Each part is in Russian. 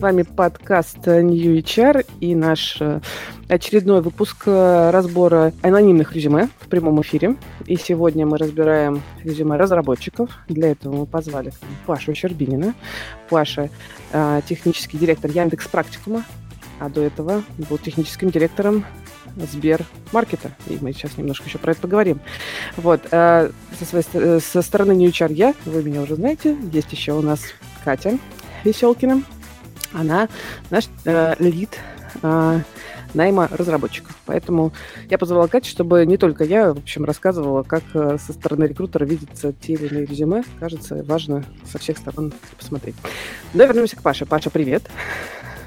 С вами подкаст New HR и наш э, очередной выпуск э, разбора анонимных резюме в прямом эфире. И сегодня мы разбираем резюме разработчиков. Для этого мы позвали Пашу Щербинина. Паша э, – технический директор Яндекс Практикума, а до этого был техническим директором Сбермаркета. И мы сейчас немножко еще про это поговорим. Вот. Со, своей, со стороны New HR я, вы меня уже знаете, есть еще у нас Катя Веселкина. Она наш э, лид э, найма разработчиков. Поэтому я позвала Катю, чтобы не только я, в общем, рассказывала, как э, со стороны рекрутера видится те или иные резюме. Кажется, важно со всех сторон посмотреть. Но вернемся к Паше. Паша, привет.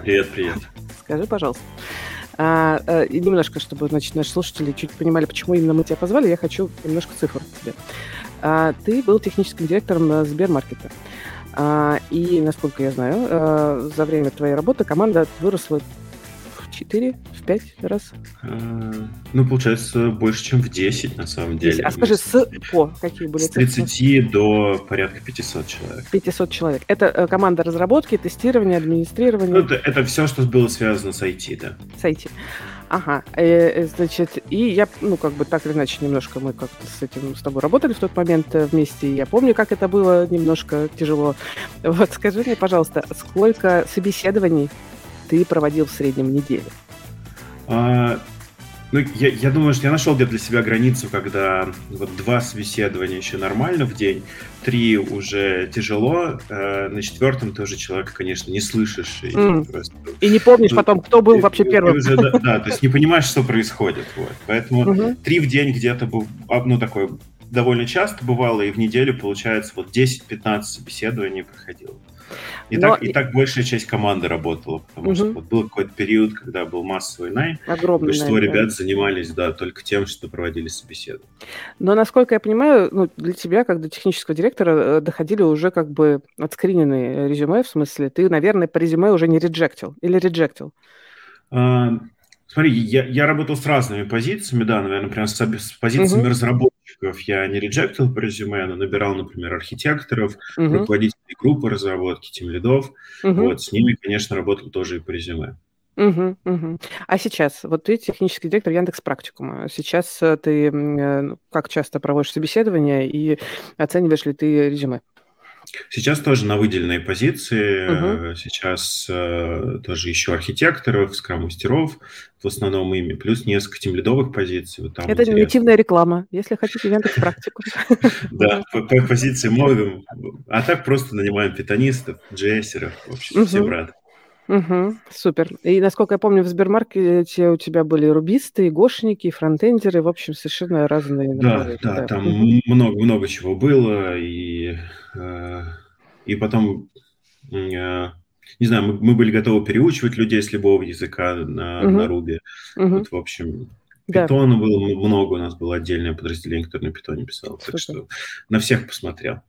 Привет, привет. Скажи, пожалуйста, а, а, и немножко, чтобы значит, наши слушатели чуть понимали, почему именно мы тебя позвали, я хочу немножко цифр тебе. А, ты был техническим директором э, Сбермаркета. А, и, насколько я знаю, а, за время твоей работы команда выросла в 4, в 5 раз? А, ну, получается, больше, чем в 10, на самом деле. А скажи, с по какие были? С 30 цифры? до порядка 500 человек. 500 человек. Это э, команда разработки, тестирования, администрирования? Ну, это, это все, что было связано с IT, да. С IT. Ага, э, значит, и я, ну, как бы так или иначе, немножко мы как-то с этим с тобой работали в тот момент э, вместе, я помню, как это было немножко тяжело. Вот скажи мне, пожалуйста, сколько собеседований ты проводил в среднем в неделю? А, ну, я, я думаю, что я нашел где-то для себя границу, когда вот два собеседования еще нормально в день, три уже тяжело, э, на четвертом ты уже человека, конечно, не слышишь. И, mm. просто, и не помнишь ну, потом, кто был и, вообще первым. Уже, да, да, то есть не понимаешь, что происходит. Вот. Поэтому mm-hmm. три в день где-то был, а, ну, такое довольно часто бывало, и в неделю, получается, вот 10-15 собеседований проходило. И, Но... так, и так большая часть команды работала, потому угу. что вот был какой-то период, когда был массовый найм, Огромный большинство найм, ребят да. занимались да, только тем, что проводили собеседование. Но, насколько я понимаю, ну, для тебя, как для технического директора, э, доходили уже как бы отскриненные резюме, в смысле, ты, наверное, по резюме уже не реджектил или реджектил? А, смотри, я, я работал с разными позициями, да, наверное, прям с, с позициями разработки разработчиков я не реджектил по резюме, но набирал, например, архитекторов, uh-huh. руководителей группы разработки, тем лидов. Uh-huh. Вот, с ними, конечно, работал тоже и по резюме. Угу, угу. А сейчас, вот ты технический директор Яндекс Практикума. Сейчас э, ты э, как часто проводишь собеседования и оцениваешь ли ты резюме? Сейчас тоже на выделенные позиции. Угу. Сейчас э, тоже еще архитекторов, скрам-мастеров, в основном ими, плюс несколько тимлидовых позиций. Вот там Это интересно. нативная реклама, если хотите Яндекс практику. Да, по позиции много. А так просто нанимаем питанистов, джессеров, в общем, всем рады. Угу, супер. И насколько я помню, в Сбермаркете у тебя были рубисты, и гошники, и фронтендеры, в общем, совершенно разные. Да, да, да, там много-много чего было, и, э, и потом, э, не знаю, мы, мы были готовы переучивать людей с любого языка на, угу. на Ruby. Угу. Вот, в общем, Питона да. было много, у нас было отдельное подразделение, которое на питоне писало, так что на всех посмотрел.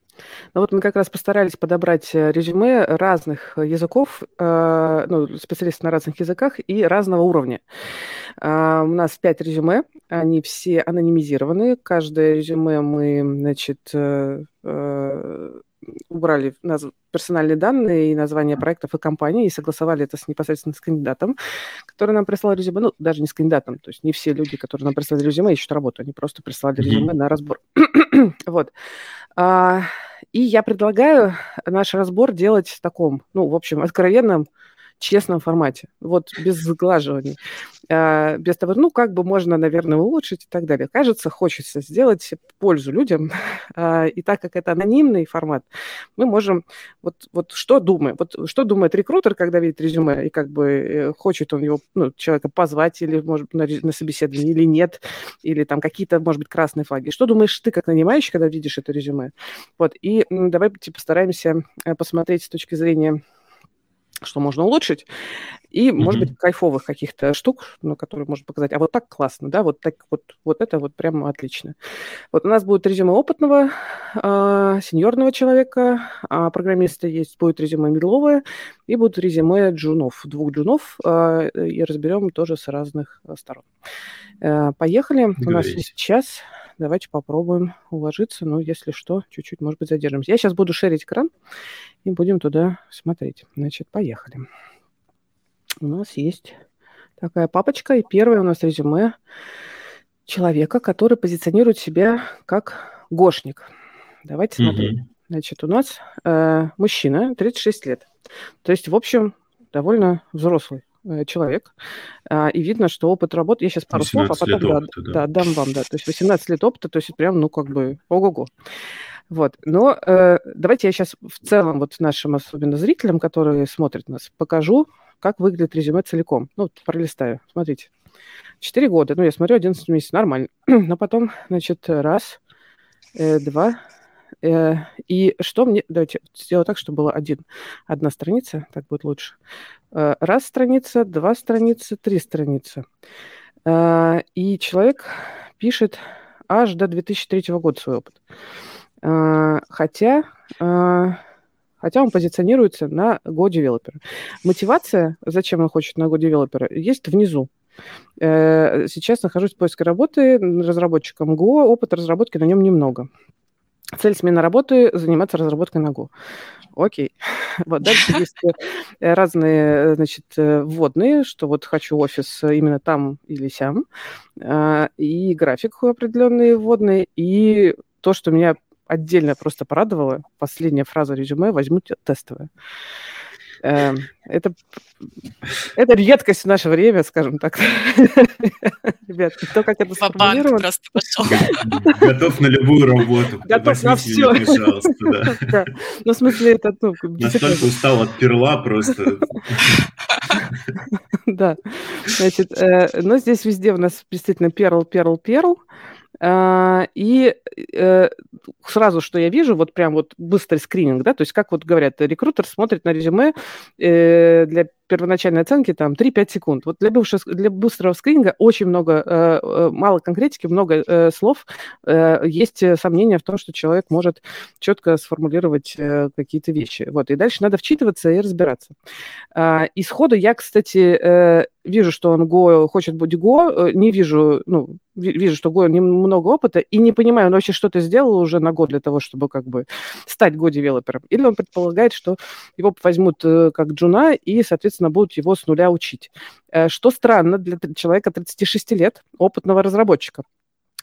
Ну вот мы как раз постарались подобрать э, резюме разных языков, э, ну, специалистов на разных языках и разного уровня. Э, у нас пять резюме, они все анонимизированы. Каждое резюме мы, значит, убрали персональные данные и названия проектов и компаний и согласовали это с непосредственно с кандидатом, который нам прислал резюме. Ну, даже не с кандидатом, то есть не все люди, которые нам прислали резюме, ищут работу, они просто прислали резюме mm-hmm. на разбор. вот. А, и я предлагаю наш разбор делать в таком, ну, в общем, откровенном, честном формате, вот без сглаживаний, а, без того, ну, как бы можно, наверное, улучшить и так далее. Кажется, хочется сделать пользу людям, а, и так как это анонимный формат, мы можем, вот, вот что думаем, вот что думает рекрутер, когда видит резюме, и как бы э, хочет он его, ну, человека позвать или, может, на, на собеседование или нет, или там какие-то, может быть, красные флаги. Что думаешь ты, как нанимающий, когда видишь это резюме? Вот, и давай типа, постараемся э, посмотреть с точки зрения что можно улучшить, и, mm-hmm. может быть, кайфовых каких-то штук, на которые можно показать. А вот так классно, да, вот так вот, вот это вот прямо отлично. Вот у нас будет резюме опытного, э, сеньорного человека, а программиста есть, будет резюме медловое, и будут резюме джунов, двух джунов, э, и разберем тоже с разных сторон. Э, поехали. У нас есть час. Давайте попробуем уложиться. Ну, если что, чуть-чуть, может быть, задержимся. Я сейчас буду шерить экран и будем туда смотреть. Значит, поехали. у нас есть такая папочка, и первое у нас резюме человека, который позиционирует себя как гошник. Давайте смотреть. Mm-hmm. Значит, у нас э, мужчина, 36 лет. То есть, в общем, довольно взрослый человек. А, и видно, что опыт работы... Я сейчас пару слов, а потом да, опыта, да. да, дам вам. Да. То есть 18 лет опыта, то есть прям, ну, как бы, ого-го. Вот. Но э, давайте я сейчас в целом вот нашим особенно зрителям, которые смотрят нас, покажу, как выглядит резюме целиком. Ну, вот пролистаю. Смотрите. Четыре года. Ну, я смотрю, 11 месяцев. Нормально. Но потом, значит, раз, э, два, э, и что мне... Давайте сделаю так, чтобы было один, одна страница, так будет лучше. Э, раз страница, два страницы, три страницы. Э, и человек пишет аж до 2003 года свой опыт. Э, хотя... Э, хотя он позиционируется на Go Developer. Мотивация, зачем он хочет на Go Developer, есть внизу. Э, сейчас нахожусь в поиске работы разработчиком Go, опыта разработки на нем немного. Цель смены работы – заниматься разработкой на Go. Окей. Вот дальше есть э, разные, значит, э, вводные, что вот хочу офис именно там или сям, и график определенные вводные, и то, что меня отдельно просто порадовало, последняя фраза резюме «возьму тестовое». Эм, это, это редкость в наше время, скажем так. Ребят, то, как это сформулировано... просто пошел. Готов на любую работу. Готов на все. пожалуйста, Ну, в смысле, это... Ну, Настолько устал от перла просто. Да. Значит, э, но здесь везде у нас действительно перл, перл, перл. А, и э, сразу, что я вижу, вот прям вот быстрый скрининг, да, то есть как вот говорят, рекрутер смотрит на резюме э, для первоначальной оценки там 3-5 секунд. Вот для, бывшего, для быстрого скрининга очень много, э, мало конкретики, много слов. Есть сомнения в том, что человек может четко сформулировать какие-то вещи. Вот, и дальше надо вчитываться и разбираться. А, и сходу я, кстати, вижу, что он Go, хочет быть Go, не вижу, ну, вижу, что Go немного опыта, и не понимаю, он вообще что-то сделал уже на год для того, чтобы как бы стать Go-девелопером. Или он предполагает, что его возьмут э, как джуна и, соответственно, будут его с нуля учить. Э, что странно для человека 36 лет, опытного разработчика.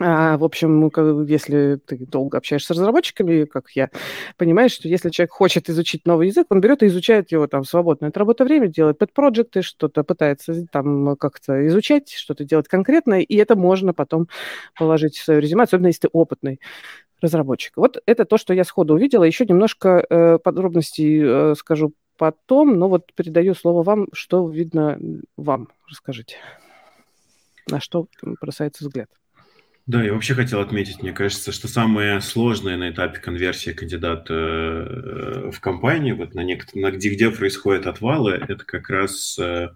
А, в общем, ну, если ты долго общаешься с разработчиками, как я, понимаешь, что если человек хочет изучить новый язык, он берет и изучает его там в свободное от время, делает подпроекты, что-то пытается там как-то изучать, что-то делать конкретное, и это можно потом положить в свое резюме, особенно если ты опытный разработчик. Вот это то, что я сходу увидела. Еще немножко э, подробностей э, скажу потом, но вот передаю слово вам, что видно вам. Расскажите, на что бросается взгляд. Да, я вообще хотел отметить, мне кажется, что самое сложное на этапе конверсии кандидата э, в компанию, вот на, некоторых, на где, где происходят отвалы, это как раз э,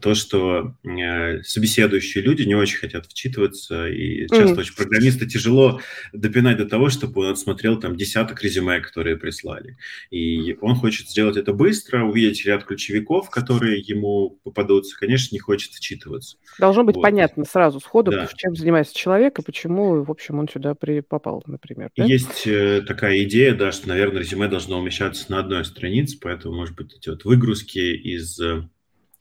то, что э, собеседующие люди не очень хотят вчитываться, и часто mm. очень программиста тяжело допинать до того, чтобы он отсмотрел там десяток резюме, которые прислали. И он хочет сделать это быстро, увидеть ряд ключевиков, которые ему попадутся. Конечно, не хочет вчитываться. Должно быть вот. понятно сразу сходу, да. чем занимается человек и почему, в общем, он сюда при... попал, например. Да? Есть э, такая идея, да, что, наверное, резюме должно умещаться на одной странице, поэтому, может быть, эти вот выгрузки из э,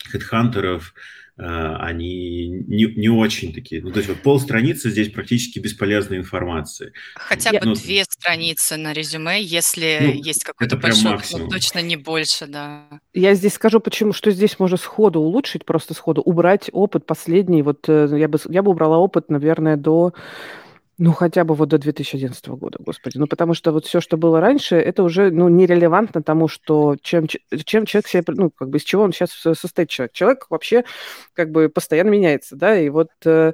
хедхантеров, э, они не, не очень такие. Ну, то есть вот пол страницы здесь практически бесполезной информации. Хотя бы ну, две страницы на резюме, если ну, есть какой-то большой, но точно не больше, да. Я здесь скажу, почему, что здесь можно сходу улучшить, просто сходу убрать опыт последний. Вот э, я бы, я бы убрала опыт, наверное, до ну, хотя бы вот до 2011 года, господи. Ну, потому что вот все, что было раньше, это уже, ну, нерелевантно тому, что чем, чем человек себе, ну, как бы из чего он сейчас состоит человек. Человек вообще как бы постоянно меняется, да, и вот э, э,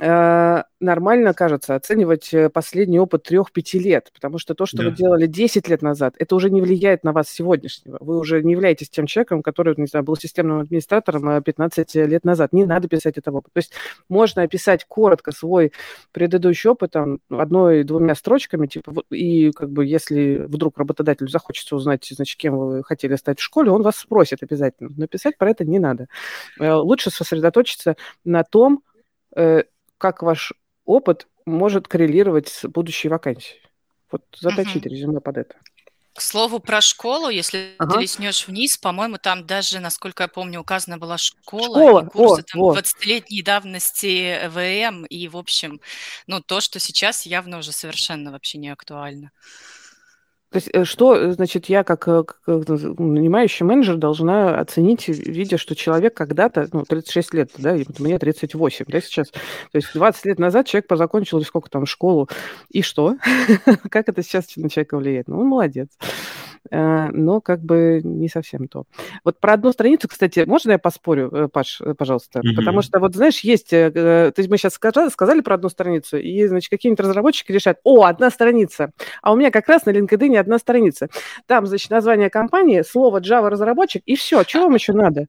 нормально, кажется, оценивать э, последний опыт трех-пяти лет, потому что то, что да. вы делали 10 лет назад, это уже не влияет на вас сегодняшнего. Вы уже не являетесь тем человеком, который, не знаю, был системным администратором 15 э, лет назад. Не надо писать этого опыта. То есть можно описать коротко свой предыдущий опыт там, одной-двумя строчками, типа, и как бы если вдруг работодателю захочется узнать, значит, кем вы хотели стать в школе, он вас спросит обязательно. Но писать про это не надо. Э, лучше сосредоточиться на том, как ваш опыт может коррелировать с будущей вакансией. Вот заточить uh-huh. резюме под это. К слову про школу, если ага. ты леснешь вниз, по-моему, там даже, насколько я помню, указана была школа, школа. и курсы О, там 20-летней давности ВМ, и, в общем, ну, то, что сейчас явно уже совершенно вообще не актуально. То есть э, что, э, значит, я как, э, как нанимающий менеджер должна оценить, видя, что человек когда-то, ну, 36 лет, да, мне 38, да, сейчас. То есть 20 лет назад человек позакончил сколько там школу, и что? как это сейчас на человека влияет? Ну, он молодец. Э, но как бы не совсем то. Вот про одну страницу, кстати, можно я поспорю, э, Паш, э, пожалуйста? Mm-hmm. Потому что, вот знаешь, есть, то есть мы сейчас сказали, сказали про одну страницу, и, значит, какие-нибудь разработчики решают, о, одна страница, а у меня как раз на LinkedIn одна страница. Там, значит, название компании, слово Java разработчик, и все, чего вам еще надо?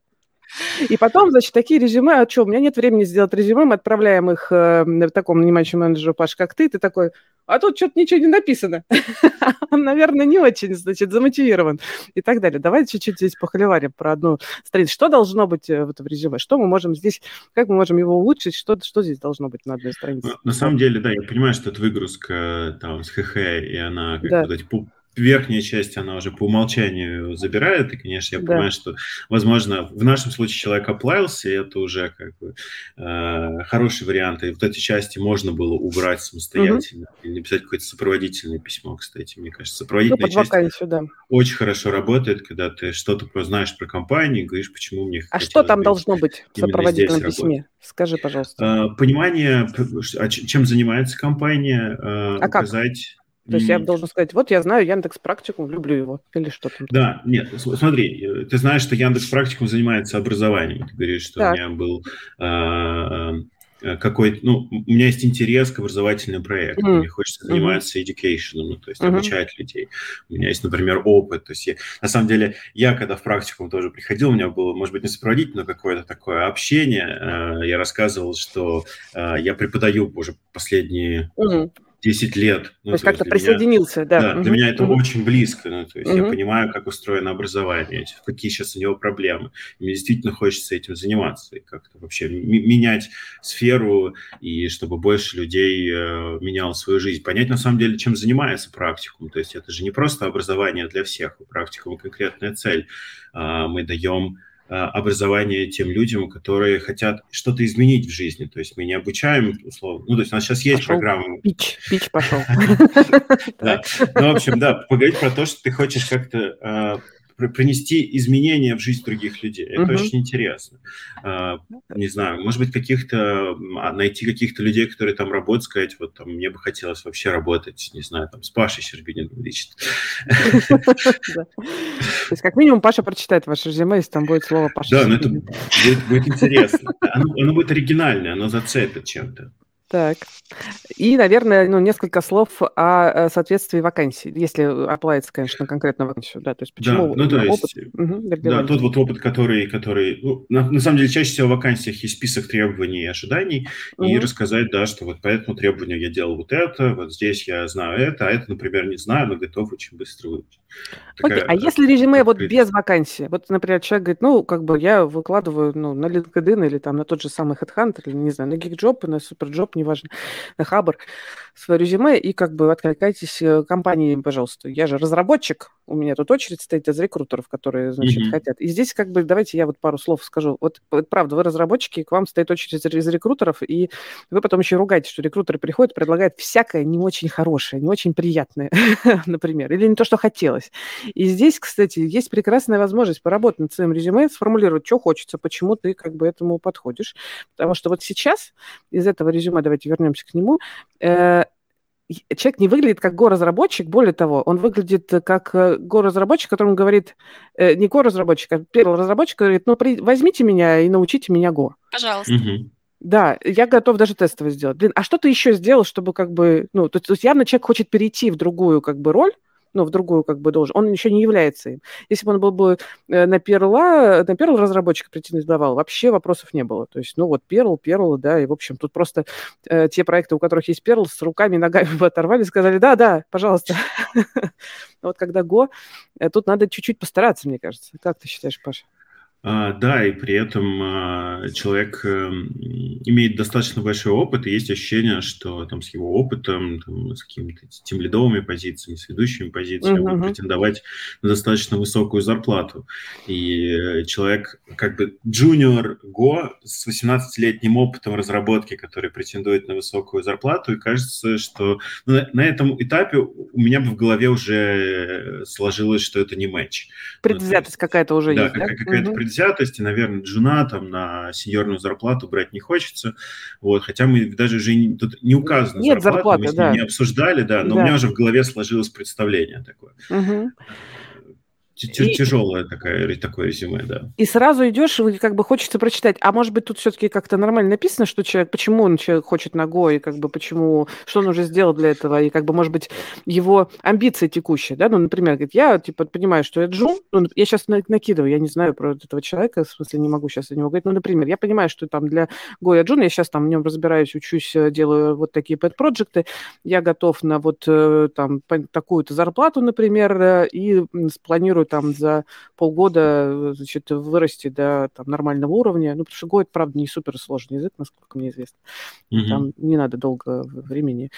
И потом, значит, такие резюме, а что, у меня нет времени сделать резюме, мы отправляем их э, такому нанимающему менеджеру, Паш, как ты, ты такой, а тут что-то ничего не написано. Он, наверное, не очень, значит, замотивирован и так далее. Давайте чуть-чуть здесь похоливарим про одну страницу. Что должно быть э, в этом резюме? Что мы можем здесь, как мы можем его улучшить? Что, что здесь должно быть на одной странице? На, на самом деле, да, я понимаю, что это выгрузка там с ХХ, и она как да. бы, верхняя часть, она уже по умолчанию забирает, и, конечно, я да. понимаю, что, возможно, в нашем случае человек оплавился, и это уже как бы э, хороший вариант, и вот эти части можно было убрать самостоятельно, угу. или написать какое-то сопроводительное письмо, кстати, мне кажется. Сопроводительная ну, часть вакансию, да. очень хорошо работает, когда ты что-то знаешь про компанию, говоришь, почему мне А что там должно быть в сопроводительном письме? Работать. Скажи, пожалуйста. Э, понимание, а чем занимается компания, э, а указать... Как? То есть я должен сказать, вот я знаю Яндекс Практикум, люблю его, или что там. Да, нет, смотри, э, ты знаешь, что Яндекс Практикум занимается образованием. Ты говоришь, что так. у меня был э, какой ну, у меня есть интерес к образовательным проектам, mm-hmm. мне хочется заниматься mm-hmm. education, ну, то есть mm-hmm. обучать людей. У меня есть, например, опыт, то есть я, на самом деле я, когда в практикум тоже приходил, у меня было, может быть, не сопроводительное, но какое-то такое общение, э, я рассказывал, что э, я преподаю уже последние mm-hmm 10 лет. Ну, то есть как-то присоединился, меня, да. Да, угу. для меня это угу. очень близко. Ну, то есть угу. я понимаю, как устроено образование, какие сейчас у него проблемы. И мне действительно хочется этим заниматься и как-то вообще менять сферу, и чтобы больше людей э, меняло свою жизнь. Понять, на самом деле, чем занимается практикум. То есть это же не просто образование для всех. У практикума конкретная цель. Э, мы даем образование тем людям, которые хотят что-то изменить в жизни. То есть мы не обучаем, условно, ну, то есть у нас сейчас есть пошел программа... Пич, пич пошел. Ну, в общем, да, поговорить про то, что ты хочешь как-то э, принести изменения в жизнь других людей. Это uh-huh. очень интересно. А, не знаю, может быть, каких-то а, найти каких-то людей, которые там работают, сказать, вот там мне бы хотелось вообще работать, не знаю, там с Пашей Щербининым лично. То есть, как минимум, Паша прочитает ваше резюме, если там будет слово Паша. Да, но это будет интересно. Оно будет оригинальное, оно зацепит чем-то. Так. И, наверное, ну, несколько слов о соответствии вакансий, если оплавится, конечно, конкретно вакансию. Да, то есть почему да, ну, то есть, опыт? Угу, да, тот вот опыт, который, который ну, на, на самом деле, чаще всего в вакансиях есть список требований и ожиданий, угу. и рассказать, да, что вот по этому требованию я делал вот это, вот здесь я знаю это, а это, например, не знаю, но готов очень быстро выучить. Окей, а если резюме вот без вакансии? Вот, например, человек говорит, ну, как бы я выкладываю ну, на LinkedIn или там на тот же самый HeadHunter, или, не знаю, на GeekJob, на SuperJob, неважно, на Хабр, свое резюме и как бы откликайтесь э, компании, пожалуйста. Я же разработчик, у меня тут очередь стоит из рекрутеров, которые, значит, mm-hmm. хотят. И здесь как бы, давайте я вот пару слов скажу. Вот, вот правда, вы разработчики, к вам стоит очередь из рекрутеров, и вы потом еще ругаете, что рекрутеры приходят, предлагают всякое не очень хорошее, не очень приятное, например, или не то, что хотелось. И здесь, кстати, есть прекрасная возможность поработать над своим резюме, сформулировать, что хочется, почему ты как бы этому подходишь. Потому что вот сейчас из этого резюме, давайте вернемся к нему, человек не выглядит как го-разработчик, более того, он выглядит как э, го-разработчик, которому говорит, э, не го-разработчик, а первый разработчик говорит, ну, при, возьмите меня и научите меня го. Пожалуйста. Угу. Да, я готов даже тестовый сделать. Блин, а что ты еще сделал, чтобы как бы, ну, то, то есть явно человек хочет перейти в другую как бы роль, ну, в другую как бы должен, он еще не является им. Если бы он был бы э, на перла, на перл разработчика претендовал, вообще вопросов не было. То есть, ну, вот перл, перл, да, и, в общем, тут просто э, те проекты, у которых есть перл, с руками и ногами бы оторвали, сказали, да, да, пожалуйста. Вот когда го, э, тут надо чуть-чуть постараться, мне кажется. Как ты считаешь, Паша? А, да, и при этом а, человек а, имеет достаточно большой опыт, и есть ощущение, что там с его опытом, там, с какими-то тем лидовыми позициями, с ведущими позициями uh-huh. претендовать на достаточно высокую зарплату. И человек, как бы джуниор Го с 18-летним опытом разработки, который претендует на высокую зарплату, и кажется, что на, на этом этапе у меня бы в голове уже сложилось, что это не матч. Предвзятость ну, какая-то уже да, есть, да? какая-то uh-huh предвзятости, наверное, джуна там на сеньорную зарплату брать не хочется, вот, хотя мы даже уже не, тут не указано Нет зарплаты, зарплаты мы с ним да. не обсуждали, да, но да. у меня уже в голове сложилось представление такое. Угу. Тяжелое такое, такое резюме, да. И сразу идешь, и как бы хочется прочитать. А может быть, тут все-таки как-то нормально написано, что человек, почему он человек хочет ногой, как бы почему, что он уже сделал для этого, и как бы, может быть, его амбиции текущие, да, ну, например, говорит, я, типа, понимаю, что я джун, ну, я сейчас накидываю, я не знаю про этого человека, в смысле, не могу сейчас за него говорить, ну, например, я понимаю, что там для Гоя джун, я сейчас там в нем разбираюсь, учусь, э, делаю вот такие пэт-проекты, я готов на вот э, там такую-то зарплату, например, э, и спланирую там за полгода значит, вырасти до там, нормального уровня. Ну, потому что Go, это, правда, не супер сложный язык, насколько мне известно. Mm-hmm. Там не надо долго времени.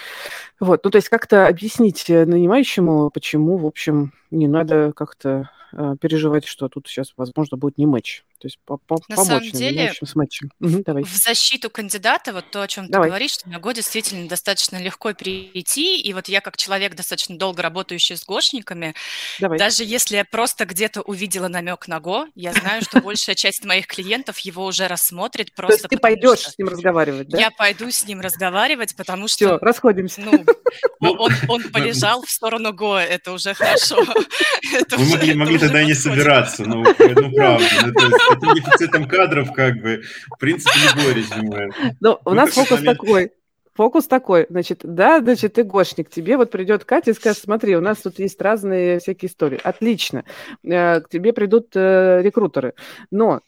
Вот, ну, то есть как-то объяснить нанимающему, почему, в общем, не надо как-то э, переживать, что тут сейчас, возможно, будет не матч. То есть по -по на самом деле, с матчем. Угу, давай. в защиту кандидата, вот то, о чем давай. ты говоришь, что на Го действительно достаточно легко перейти, и вот я как человек, достаточно долго работающий с гошниками, давай. даже если я просто где-то увидела намек на Го, я знаю, что большая часть моих клиентов его уже рассмотрит просто То есть ты пойдешь с ним разговаривать, да? Я пойду с ним разговаривать, потому что... Все, расходимся. Ну, он, он полежал в сторону Го, это уже хорошо. Мы могли, тогда и не собираться, ну, ну правда. Этим дефицитом кадров, как бы, в принципе, любое резюме. Ну, у нас фокус такой. Фокус такой, значит, да, значит, ты гошник, тебе вот придет Катя и скажет, смотри, у нас тут есть разные всякие истории. Отлично, э, к тебе придут э, рекрутеры, но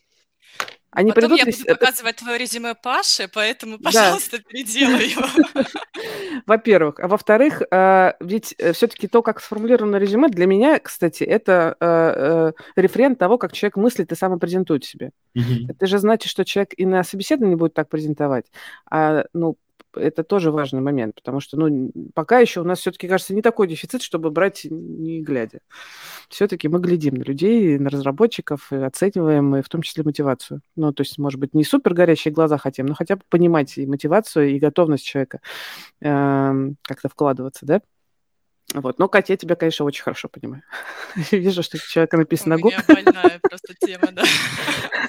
они Потом придут... я буду показывать твое резюме Паше, поэтому, пожалуйста, да. переделай его. Во-первых. А во-вторых, э, ведь э, все-таки то, как сформулировано резюме, для меня, кстати, это э, референт того, как человек мыслит и самопрезентует себе. Это же значит, что человек и на собеседовании будет так презентовать, а, ну, это тоже важный момент, потому что, ну, пока еще у нас все-таки, кажется, не такой дефицит, чтобы брать не глядя. Все-таки мы глядим на людей, на разработчиков, и оцениваем, и в том числе мотивацию. Ну, то есть, может быть, не супер горящие глаза хотим, но хотя бы понимать и мотивацию, и готовность человека э, как-то вкладываться, да? Вот. Но, Катя, я тебя, конечно, очень хорошо понимаю. Вижу, что у человека написано «Го». У меня больная просто тема, да.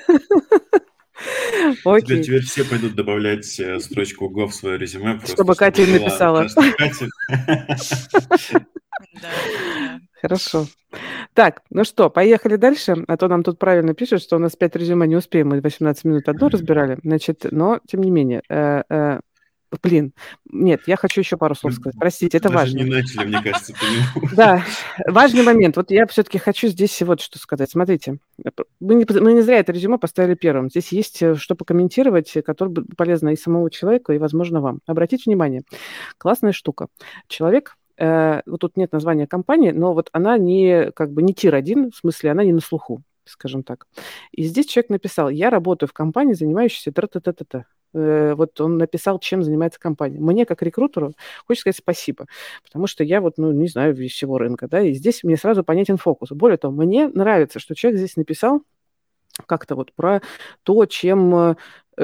Окей. Теперь, теперь все пойдут добавлять э, строчку Go в свое резюме. Просто, чтобы, Катя написала. Хорошо. Так, ну что, поехали дальше, а то нам тут правильно пишут, что у нас 5 резюме не успеем, мы 18 минут одно разбирали, значит, но, тем не менее, э, э, Блин, нет, я хочу еще пару слов сказать. Простите, это Даже важно. не начали, мне кажется. Да, важный момент. Вот я все-таки хочу здесь вот что сказать. Смотрите, мы не, мы не зря это резюме поставили первым. Здесь есть э, что покомментировать, которое полезно и самому человеку, и, возможно, вам. Обратите внимание, классная штука. Человек э, вот тут нет названия компании, но вот она не как бы не тир-1, в смысле она не на слуху, скажем так. И здесь человек написал, я работаю в компании, занимающейся тра-та-та-та-та. Э, вот он написал, чем занимается компания. Мне, как рекрутеру, хочется сказать спасибо, потому что я вот, ну, не знаю всего рынка, да, и здесь мне сразу понятен фокус. Более того, мне нравится, что человек здесь написал как-то вот про то, чем Э,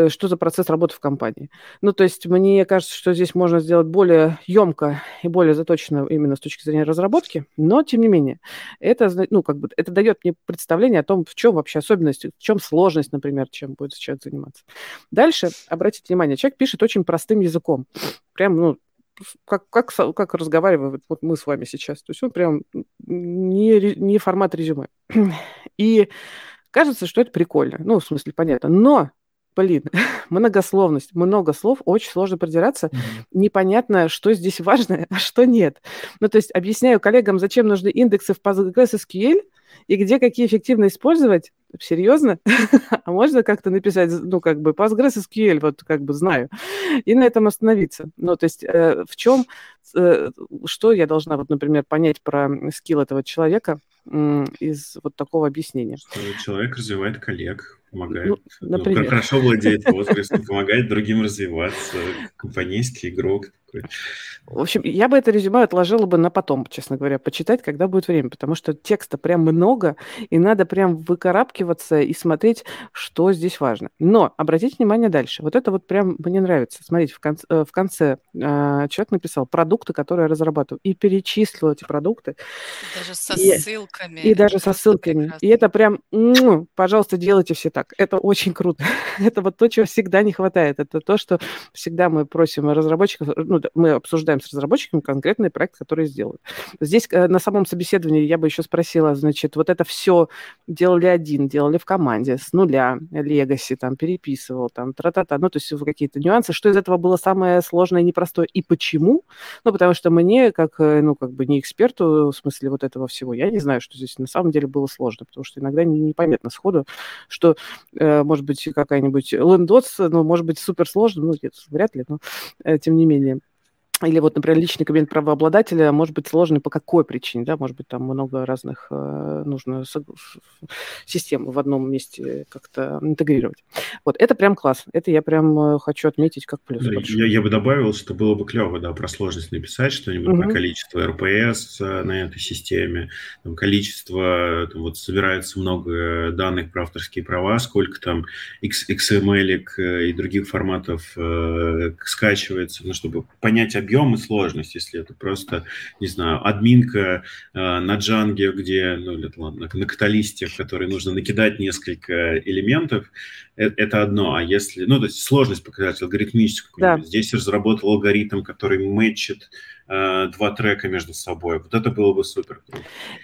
что за процесс работы в компании. Ну, то есть мне кажется, что здесь можно сделать более емко и более заточено именно с точки зрения разработки, но тем не менее, это, ну, как бы, это дает мне представление о том, в чем вообще особенность, в чем сложность, например, чем будет человек заниматься. Дальше, обратите внимание, человек пишет очень простым языком. Прям, ну, как, как, как разговаривает вот мы с вами сейчас. То есть он прям не, не формат резюме. И кажется, что это прикольно. Ну, в смысле, понятно. Но блин, многословность, много слов, очень сложно продираться. Mm-hmm. Непонятно, что здесь важно, а что нет. Ну, то есть объясняю коллегам, зачем нужны индексы в PostgreSQL и где какие эффективно использовать. Серьезно? а можно как-то написать, ну, как бы, PostgreSQL, вот, как бы, знаю, и на этом остановиться. Ну, то есть э, в чем, э, что я должна, вот, например, понять про скилл этого человека – из вот такого объяснения. Человек развивает коллег, помогает. Ну, например. Ну, хорошо владеет возрастом, помогает другим развиваться, компанейский игрок. В общем, я бы это резюме отложила бы на потом, честно говоря, почитать, когда будет время, потому что текста прям много, и надо прям выкарабкиваться и смотреть, что здесь важно. Но обратите внимание дальше. Вот это вот прям мне нравится. Смотрите, в конце, э, в конце э, человек написал продукты, которые я разрабатываю, и перечислил эти продукты. Даже со и, ссылками. И даже со ссылками. И это прям, ну, пожалуйста, делайте все так. Это очень круто. это вот то, чего всегда не хватает. Это то, что всегда мы просим разработчиков, ну, мы обсуждаем с разработчиками конкретный проект, который сделают. Здесь э, на самом собеседовании я бы еще спросила, значит, вот это все делали один, делали в команде, с нуля, легаси, там, переписывал, там, тра-та-та, ну, то есть какие-то нюансы, что из этого было самое сложное и непростое, и почему? Ну, потому что мне, как, э, ну, как бы не эксперту, в смысле вот этого всего, я не знаю, что здесь на самом деле было сложно, потому что иногда непонятно сходу, что, э, может быть, какая-нибудь лендоц, ну, может быть, супер сложно, ну, нет, вряд ли, но тем не менее или вот, например, личный кабинет правообладателя может быть сложный по какой причине, да, может быть, там много разных э, нужно систем в одном месте как-то интегрировать. Вот, это прям класс, это я прям э, хочу отметить как плюс. Да, я, я бы добавил, что было бы клево, да, про сложность написать что-нибудь угу. про количество РПС э, на этой системе, там, количество, там, вот собирается много данных про авторские права, сколько там XML э, и других форматов э, скачивается, ну, чтобы понять объем объем и сложность, если это просто, не знаю, админка э, на джанге, где, ну, или, ладно, на каталисте, в которой нужно накидать несколько элементов, это, это одно. А если, ну, то есть сложность показать алгоритмическую, да. здесь разработал алгоритм, который мэчит Э, два трека между собой. Вот это было бы супер.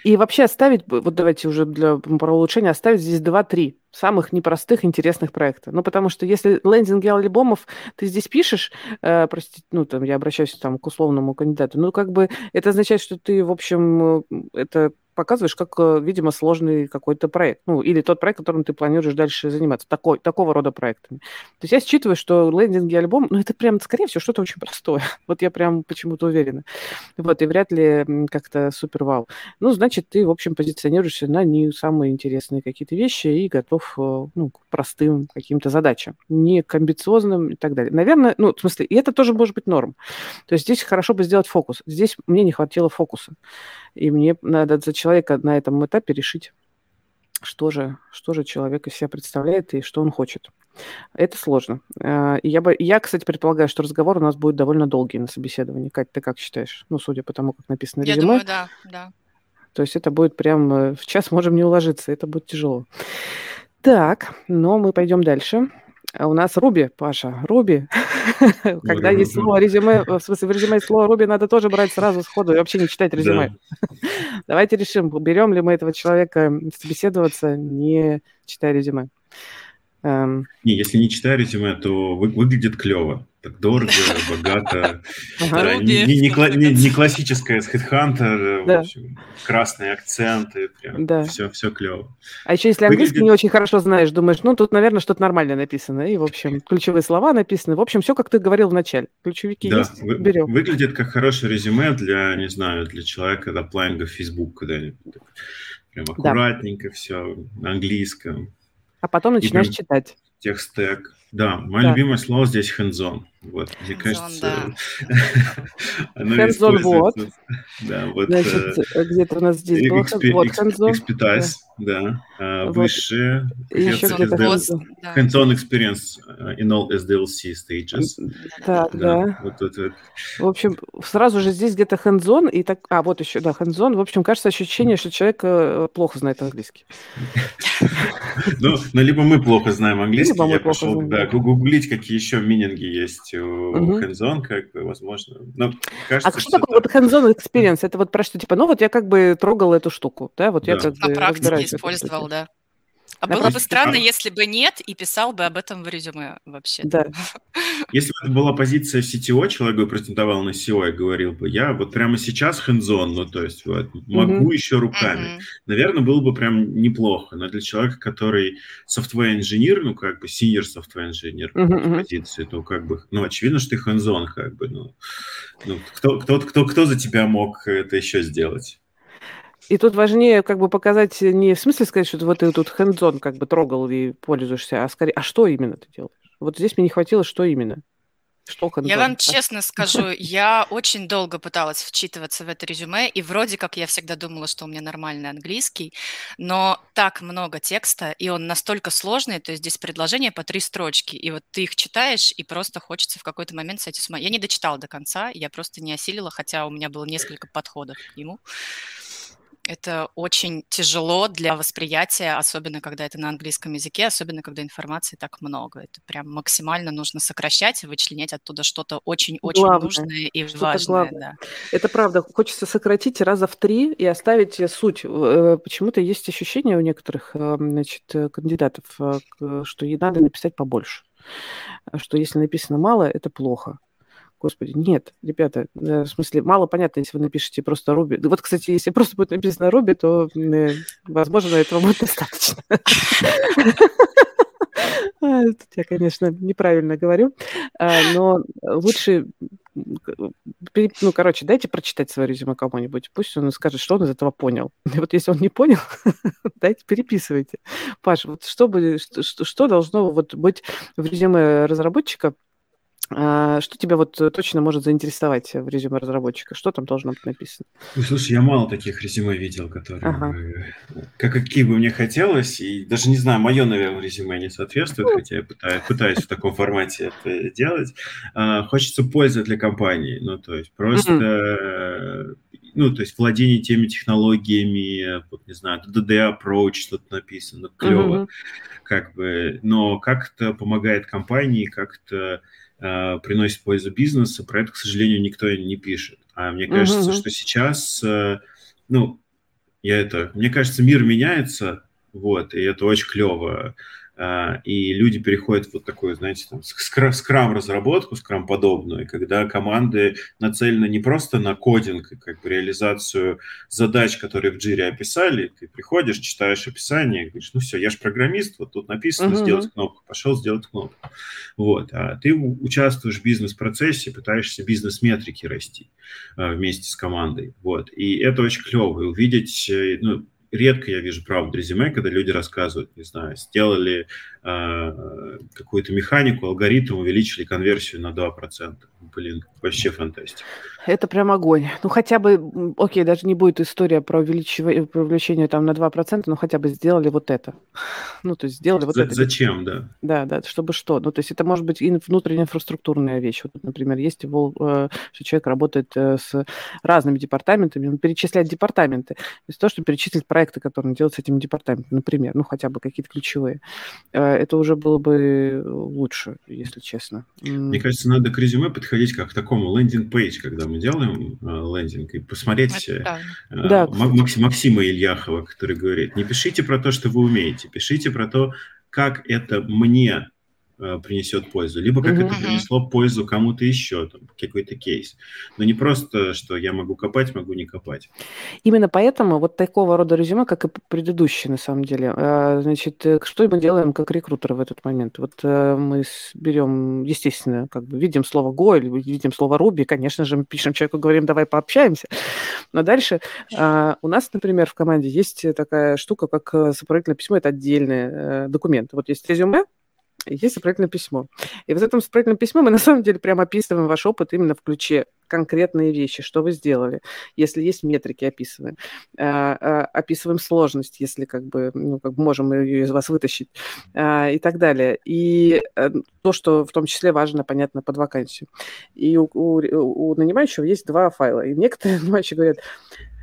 И вообще оставить, вот давайте уже для про улучшения, оставить здесь два-три самых непростых, интересных проекта. Ну, потому что если лендинги альбомов ты здесь пишешь, э, простите, ну, там, я обращаюсь там к условному кандидату, ну, как бы это означает, что ты, в общем, э, это показываешь как, э, видимо, сложный какой-то проект. Ну, или тот проект, которым ты планируешь дальше заниматься. Такой, такого рода проектами. То есть я считываю, что лендинги альбом, ну, это прям, скорее всего, что-то очень простое. Вот я прям почему-то уверена. Вот, и вряд ли как-то супер вау. Ну, значит, ты, в общем, позиционируешься на не самые интересные какие-то вещи и готов, э, ну, к простым каким-то задачам. Не к амбициозным и так далее. Наверное, ну, в смысле, и это тоже может быть норм. То есть здесь хорошо бы сделать фокус. Здесь мне не хватило фокуса. И мне надо за человека на этом этапе решить, что же, что же человек из себя представляет и что он хочет. Это сложно. А, я, бы, я, кстати, предполагаю, что разговор у нас будет довольно долгий на собеседовании. Кать, ты как считаешь? Ну, судя по тому, как написано резюме. Я думаю, да, да. То есть это будет прям э, в час можем не уложиться, это будет тяжело. Так, но мы пойдем дальше. А у нас Руби, Паша, Руби. Когда есть слово резюме, в смысле в резюме слово Руби надо тоже брать сразу сходу и вообще не читать резюме. Давайте решим, берем ли мы этого человека собеседоваться, не читая резюме. Эм... Не, если не читая резюме, то вы, выглядит клево. Так дорого, богато. Не, не, не, не классическая с Headhunter, да. красные акценты, прям да. все, все клево. А еще если английский выглядит... не очень хорошо знаешь, думаешь, ну тут, наверное, что-то нормальное написано. И, в общем, ключевые слова написаны. В общем, все, как ты говорил в начале. Ключевики да, есть, вы, берем. Выглядит как хорошее резюме для, не знаю, для человека, аплайинга в Facebook куда-нибудь. Прям аккуратненько да. все, на английском. А потом начинаешь читать. Текст-тег. Да, мое да. любимое слово здесь hands-on. Вот, мне кажется, hands-on, вот. Да, вот. Значит, э, где-то у нас здесь было вот hands-on. Expertise, да. А, выше. Еще где-то hands-on experience э, in all SDLC stages. Так, да. В общем, сразу же здесь где-то hands-on и так... А, вот еще, да, hands-on. В общем, кажется ощущение, что человек э, плохо знает английский. Ну, ну, либо мы плохо знаем английский, я пошел, гуглить, какие еще мининги есть есть угу. hands как бы, возможно. Но кажется, а что, что такое вот hands-on experience? Это вот про что, типа, ну вот я как бы трогал эту штуку, да, вот да. я как На бы практике использовал, да. А было бы странно, если бы нет, и писал бы об этом в резюме вообще. Да. Если бы это была позиция CTO, человек бы презентовал на SEO и говорил бы, я вот прямо сейчас hands ну то есть вот, могу mm-hmm. еще руками. Mm-hmm. Наверное, было бы прям неплохо, но для человека, который software инженер, ну как бы senior software инженер mm-hmm. позиции, то как бы, ну очевидно, что ты hands как бы, ну, ну кто, кто, кто, кто за тебя мог это еще сделать? И тут важнее как бы показать не в смысле сказать, что вот ты тут хендзон как бы трогал и пользуешься, а скорее, а что именно ты делаешь? Вот здесь мне не хватило, что именно. Что Я вам честно скажу, я очень долго пыталась вчитываться в это резюме, и вроде как я всегда думала, что у меня нормальный английский, но так много текста, и он настолько сложный, то есть здесь предложения по три строчки, и вот ты их читаешь, и просто хочется в какой-то момент сойти с ума. Я не дочитала до конца, я просто не осилила, хотя у меня было несколько подходов к нему. Это очень тяжело для восприятия, особенно когда это на английском языке, особенно когда информации так много. Это прям максимально нужно сокращать и вычленять оттуда что-то очень-очень нужное и важное. Да. Это правда. Хочется сократить раза в три и оставить суть. Э, почему-то есть ощущение у некоторых э, значит, кандидатов, э, что ей надо написать побольше. Что если написано мало, это плохо. Господи, нет, ребята, в смысле, мало понятно, если вы напишете просто Руби. Вот, кстати, если просто будет написано Руби, то, э, возможно, этого будет достаточно. А, тут я, конечно, неправильно говорю, а, но лучше, ну, короче, дайте прочитать свое резюме кому-нибудь, пусть он скажет, что он из этого понял. И вот если он не понял, дайте переписывайте. Паш, вот что, бы, что, что должно вот быть в резюме разработчика, что тебя вот э, точно может заинтересовать в резюме разработчика? Что там должно быть написано? Ну, слушай, я мало таких резюме видел, которые ага. как, какие бы мне хотелось, и даже не знаю, мое, наверное, резюме не соответствует, хотя я пытаюсь, пытаюсь в таком формате это делать. А, хочется пользы для компании, ну, то есть просто, ну, то есть владение теми технологиями, вот, не знаю, DD approach, что-то написано, клево, как бы, но как-то помогает компании, как-то э, приносит пользу бизнесу, про это, к сожалению, никто не пишет. А мне кажется, uh-huh. что сейчас, э, ну, я это, мне кажется, мир меняется, вот, и это очень клево. А, и люди переходят в вот такую, знаете, там, скрам-разработку, скрам-подобную, когда команды нацелены не просто на кодинг, как бы реализацию задач, которые в Jira описали, ты приходишь, читаешь описание, говоришь, ну все, я же программист, вот тут написано uh-huh. сделать кнопку, пошел сделать кнопку. Вот, а ты участвуешь в бизнес-процессе, пытаешься бизнес-метрики расти а, вместе с командой, вот, и это очень клево, и увидеть, э, ну, редко я вижу, правда, резюме, когда люди рассказывают, не знаю, сделали какую-то механику, алгоритм, увеличили конверсию на 2%. Блин, вообще фантастика. Это прям огонь. Ну, хотя бы, окей, даже не будет история про увеличивание, про увеличение там на 2%, но хотя бы сделали вот это. Ну, то есть сделали вот За, это. Зачем, да? Да, да, чтобы что? Ну, то есть это может быть и внутренняя инфраструктурная вещь. Вот, например, есть его, э, что человек работает э, с разными департаментами, он перечисляет департаменты. То есть то, что перечислить проекты, которые он делает с этим департаментом, например, ну, хотя бы какие-то ключевые. Э, это уже было бы лучше, если честно. Мне кажется, надо к резюме подходить как к такому landing page, когда мы делаем э, лендинг, и посмотреть э, да. Максим, Максима Ильяхова, который говорит, не пишите про то, что вы умеете, пишите про то, как это мне Э, принесет пользу, либо как mm-hmm. это принесло пользу кому-то еще, там, какой-то кейс. Но не просто, что я могу копать, могу не копать. Именно поэтому вот такого рода резюме, как и предыдущие, на самом деле. Э, значит, э, что мы делаем как рекрутеры в этот момент? Вот мы берем, естественно, как бы видим слово Go или видим слово Ruby, конечно же, мы пишем человеку, говорим, давай пообщаемся. Но дальше у нас, например, в команде есть такая штука, как сопроводительное письмо, это отдельный документ. Вот есть резюме, есть сопроводительное письмо. И в этом сопроводительном письме мы на самом деле прямо описываем ваш опыт именно в ключе конкретные вещи, что вы сделали. Если есть метрики, описываем. А, описываем сложность, если как бы, ну, как бы можем ее из вас вытащить а, и так далее. И э, то, что в том числе важно, понятно, под вакансию. И у, у, у нанимающего есть два файла. И некоторые нанимающие говорят,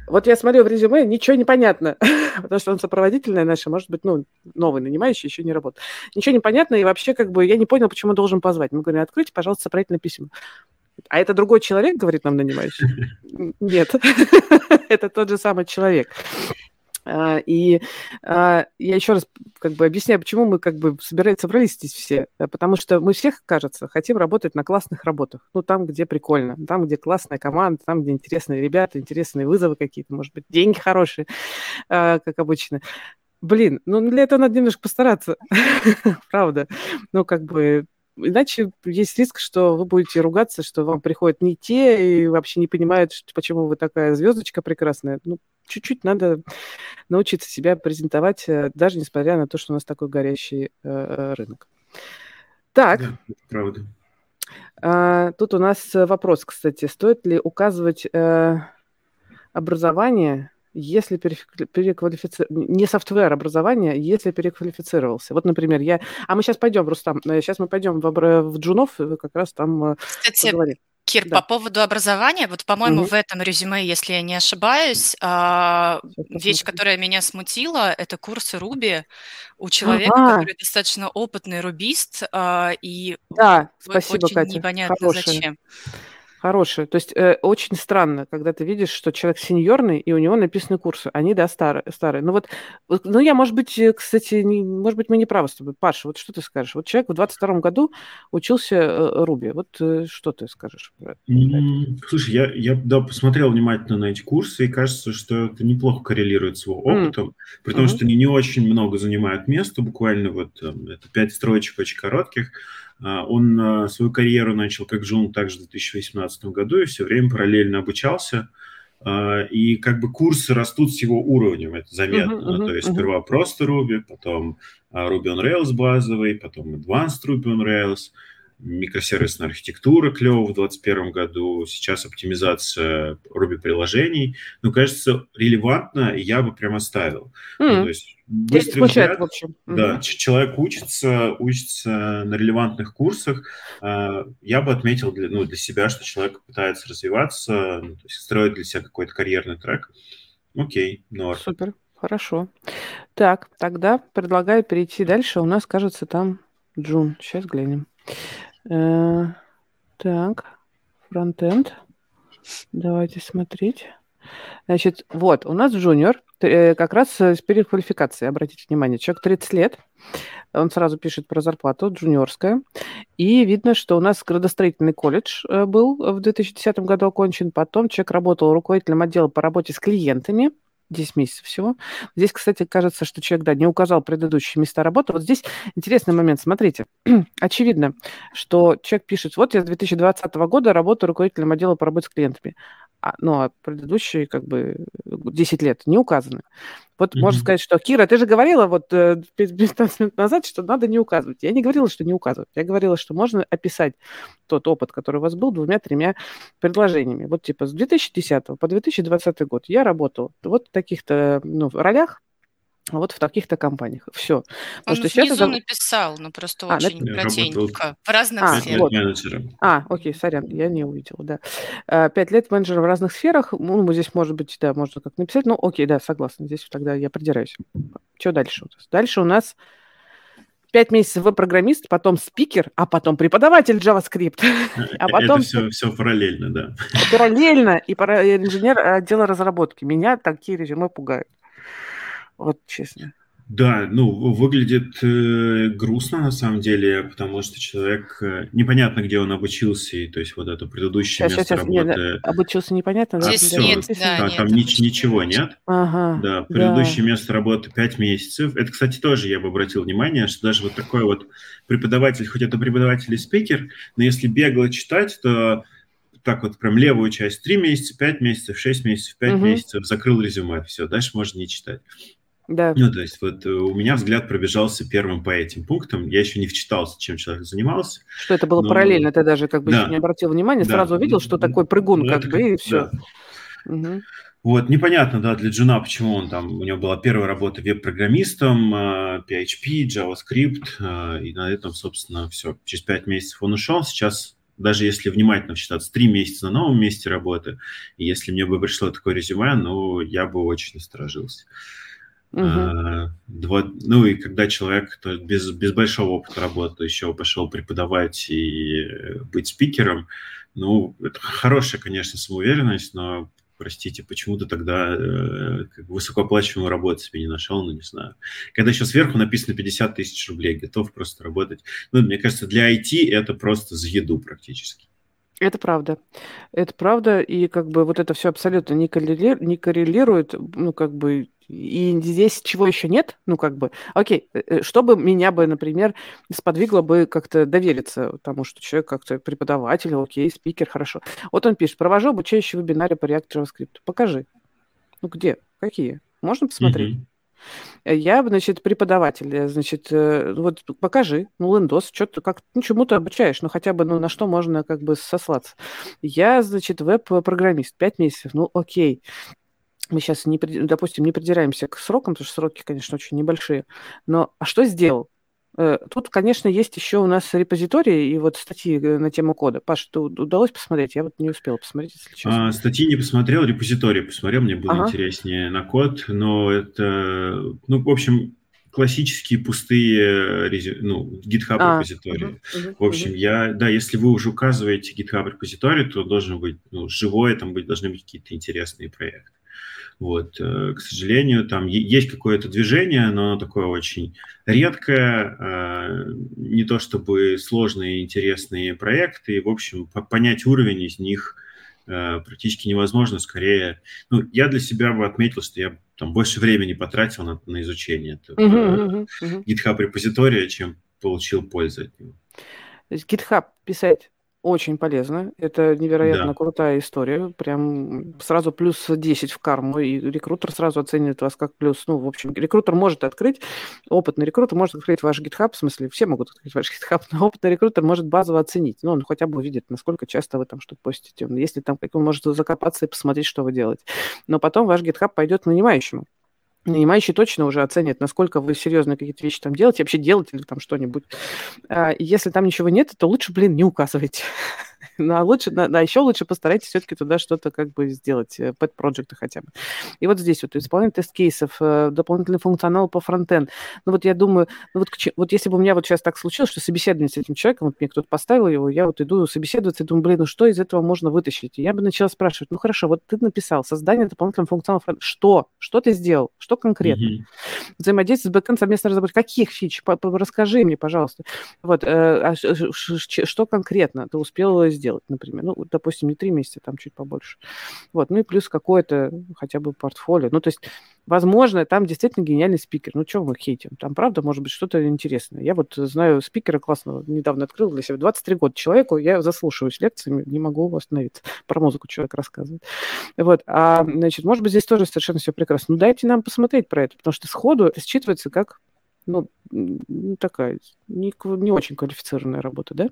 вот я смотрю в резюме, ничего не понятно, потому что он сопроводительная наша, может быть, ну, новый нанимающий, еще не работает. Ничего не понятно, и вообще, как бы, я не понял, почему должен позвать. Мы говорим, откройте, пожалуйста, сопроводительное письмо. А это другой человек, говорит нам нанимающий? Нет, это тот же самый человек. А, и а, я еще раз как бы объясняю, почему мы как бы собирались, собрались здесь все. Потому что мы всех, кажется, хотим работать на классных работах. Ну, там, где прикольно, там, где классная команда, там, где интересные ребята, интересные вызовы какие-то, может быть, деньги хорошие, а, как обычно. Блин, ну для этого надо немножко постараться, правда. Ну, как бы иначе есть риск, что вы будете ругаться, что вам приходят не те и вообще не понимают, почему вы такая звездочка прекрасная. Ну, чуть-чуть надо научиться себя презентовать, э, даже несмотря на то, что у нас такой горящий э, рынок. Так. Да, правда. А, тут у нас вопрос, кстати, стоит ли указывать э, образование если переквалифицировался, не software образование, если переквалифицировался. Вот, например, я... А мы сейчас пойдем, Рустам, сейчас мы пойдем в, в Джунов, как раз там Кстати, поговорим. Кир, да. по поводу образования, вот, по-моему, угу. в этом резюме, если я не ошибаюсь, а, вещь, которая меня смутила, это курсы Ruby у человека, ага. который достаточно опытный рубист, а, и да, спасибо, очень Катя. непонятно Хорошая. зачем. Хорошие. То есть э, очень странно, когда ты видишь, что человек сеньорный, и у него написаны курсы. Они, да, старые. старые. Ну вот, ну я, может быть, э, кстати, не, может быть, мы не правы с тобой. Паша, вот что ты скажешь? Вот человек в 22 году учился э, Руби. Вот э, что ты скажешь про это? Слушай, я, я да, посмотрел внимательно на эти курсы, и кажется, что это неплохо коррелирует с его опытом, mm. при том, mm-hmm. что они не очень много занимают места, буквально вот э, это пять строчек очень коротких, он а, свою карьеру начал как джун также в 2018 году и все время параллельно обучался. А, и как бы курсы растут с его уровнем, это заметно. Uh-huh, uh-huh, То есть uh-huh. сперва просто Ruby, потом Ruby on Rails базовый, потом Advanced Ruby on Rails – микросервисная архитектура клево в 2021 году, сейчас оптимизация Ruby-приложений. Ну, кажется, релевантно, и я бы прям оставил. Mm. Ну, то есть быстрый взгляд, в общем. Да, mm-hmm. человек учится, учится на релевантных курсах. А, я бы отметил для, ну, для себя, что человек пытается развиваться, ну, то есть строить для себя какой-то карьерный трек. Окей, норм. Супер, хорошо. Так, тогда предлагаю перейти дальше. У нас, кажется, там Джун. Сейчас глянем. Э, так, фронтенд. Давайте смотреть. Значит, вот, у нас джуниор, э, как раз с переквалификацией, обратите внимание, человек 30 лет, он сразу пишет про зарплату, джуниорская, и видно, что у нас градостроительный колледж э, был в 2010 году окончен, потом человек работал руководителем отдела по работе с клиентами, 10 месяцев всего. Здесь, кстати, кажется, что человек, да, не указал предыдущие места работы. Вот здесь интересный момент. Смотрите, очевидно, что человек пишет, вот я с 2020 года работаю руководителем отдела по работе с клиентами а, ну, а предыдущие как бы 10 лет не указаны. Вот mm-hmm. можно сказать, что, Кира, ты же говорила вот 15 э, минут назад, что надо не указывать. Я не говорила, что не указывать. Я говорила, что можно описать тот опыт, который у вас был, двумя-тремя предложениями. Вот типа с 2010 по 2020 год я работала вот в таких-то ну, ролях, вот в таких-то компаниях. Все. Он что внизу это... написал, но просто а, очень на... коротенько. В разных а, сферах. Вот. А, окей, сорян, я не увидела, да. А, пять лет менеджера в разных сферах. Ну, здесь, может быть, да, можно как написать. Ну, окей, да, согласна. Здесь тогда я придираюсь. Что дальше у нас? Дальше у нас пять месяцев вы программист, потом спикер, а потом преподаватель JavaScript. А потом... Это все, все параллельно, да. Параллельно и инженер отдела разработки. Меня такие резюме пугают. Вот честно. Да, ну, выглядит э, грустно на самом деле, потому что человек э, непонятно, где он обучился, и то есть вот это предыдущее сейчас, место сейчас, работы. Нет, обучился непонятно, да? Здесь нет, да, да, нет, там ни, ничего нет. Ага, да, предыдущее да. место работы 5 месяцев. Это, кстати, тоже я бы обратил внимание, что даже вот такой вот преподаватель, хоть это преподаватель и спикер, но если бегло читать, то так вот прям левую часть 3 месяца, 5 месяцев, 6 месяцев, 5 угу. месяцев, закрыл резюме, все, дальше можно не читать. Да. Ну, то есть вот э, у меня взгляд пробежался первым по этим пунктам. Я еще не вчитался, чем человек занимался. Что это было но... параллельно, ты даже как бы да. не обратил внимания, да. сразу увидел, что такой прыгун, ну, как это... бы, и все. Да. Угу. Вот, непонятно, да, для Джуна, почему он там, у него была первая работа веб-программистом, PHP, а, JavaScript, а, и на этом, собственно, все. Через пять месяцев он ушел, сейчас даже если внимательно считаться, три месяца на новом месте работы, и если мне бы пришло такое резюме, ну, я бы очень насторожился. Uh-huh. Два, ну и когда человек то без, без большого опыта работы еще пошел преподавать и быть спикером, ну, это хорошая, конечно, самоуверенность, но, простите, почему ты тогда э, высокооплачиваемую работу себе не нашел, ну, не знаю. Когда еще сверху написано 50 тысяч рублей, готов просто работать. Ну, мне кажется, для IT это просто за еду практически. Это правда. Это правда, и как бы вот это все абсолютно не, коррелирует, не коррелирует, ну, как бы И здесь чего еще нет, ну, как бы, окей, э, э, что бы меня бы, например, сподвигло бы как-то довериться тому, что человек как-то преподаватель, окей, спикер, хорошо. Вот он пишет, провожу обучающий вебинары по React JavaScript. Покажи. Ну, где? Какие? Можно посмотреть? Mm-hmm. Я, значит, преподаватель, значит, вот покажи, ну, лендос, что-то как, ну, чему-то обучаешь, ну, хотя бы, ну, на что можно как бы сослаться. Я, значит, веб-программист, пять месяцев, ну, окей мы сейчас, не, допустим, не придираемся к срокам, потому что сроки, конечно, очень небольшие, но а что сделал? Э, тут, конечно, есть еще у нас репозитории и вот статьи э, на тему кода. Паш, что удалось посмотреть? Я вот не успел посмотреть, если честно. А, статьи не посмотрел, репозитории посмотрел, мне было ага. интереснее на код, но это, ну, в общем, классические пустые ну, GitHub а, репозитории. Угу, угу, в общем, угу. я, да, если вы уже указываете GitHub репозиторий, то должен быть ну, живое, там быть, должны быть какие-то интересные проекты. Вот, э, к сожалению, там есть какое-то движение, но оно такое очень редкое, э, не то чтобы сложные интересные проекты, и, в общем, понять уровень из них э, практически невозможно, скорее, ну, я для себя бы отметил, что я там больше времени потратил на, на изучение этого uh-huh, uh-huh. GitHub репозитория, чем получил пользу от него. То есть GitHub писать очень полезно. Это невероятно да. крутая история. Прям сразу плюс 10 в карму. И рекрутер сразу оценит вас как плюс. Ну, в общем, рекрутер может открыть, опытный рекрутер может открыть ваш GitHub, в смысле, все могут открыть ваш GitHub, но опытный рекрутер может базово оценить. Ну, он хотя бы увидит, насколько часто вы там что-то постите. Если там, он может закопаться и посмотреть, что вы делаете. Но потом ваш GitHub пойдет нанимающему. Нанимающий точно уже оценит, насколько вы серьезно какие-то вещи там делаете, вообще делаете ли там что-нибудь. А, если там ничего нет, то лучше, блин, не указывайте. Ну, а лучше, а еще лучше постарайтесь все-таки туда что-то как бы сделать, pet э, проекты хотя бы. И вот здесь вот исполнение тест-кейсов, э, дополнительный функционал по фронтенд. Ну вот я думаю, ну вот, вот если бы у меня вот сейчас так случилось, что собеседование с этим человеком, вот мне кто-то поставил его, я вот иду собеседоваться и думаю, блин, ну что из этого можно вытащить? И я бы начала спрашивать, ну хорошо, вот ты написал создание дополнительного функционала, что? Что ты сделал? Что конкретно? Mm-hmm. Взаимодействие с бэкэнд совместно разработать. Каких фич? Расскажи мне, пожалуйста. Вот, э, а что конкретно ты успел сделать, например? Ну, допустим, не три месяца, там чуть побольше. Вот, ну и плюс какое-то хотя бы портфолио. Ну, то есть Возможно, там действительно гениальный спикер. Ну, что мы хейтим? Там, правда, может быть что-то интересное. Я вот знаю спикера классного, недавно открыл для себя. 23 года человеку, я заслушиваюсь лекциями, не могу остановиться. Про музыку человек рассказывает. Вот. А, значит, может быть, здесь тоже совершенно все прекрасно. Ну, дайте нам посмотреть про это, потому что сходу это считывается как, ну, такая не, не очень квалифицированная работа, да?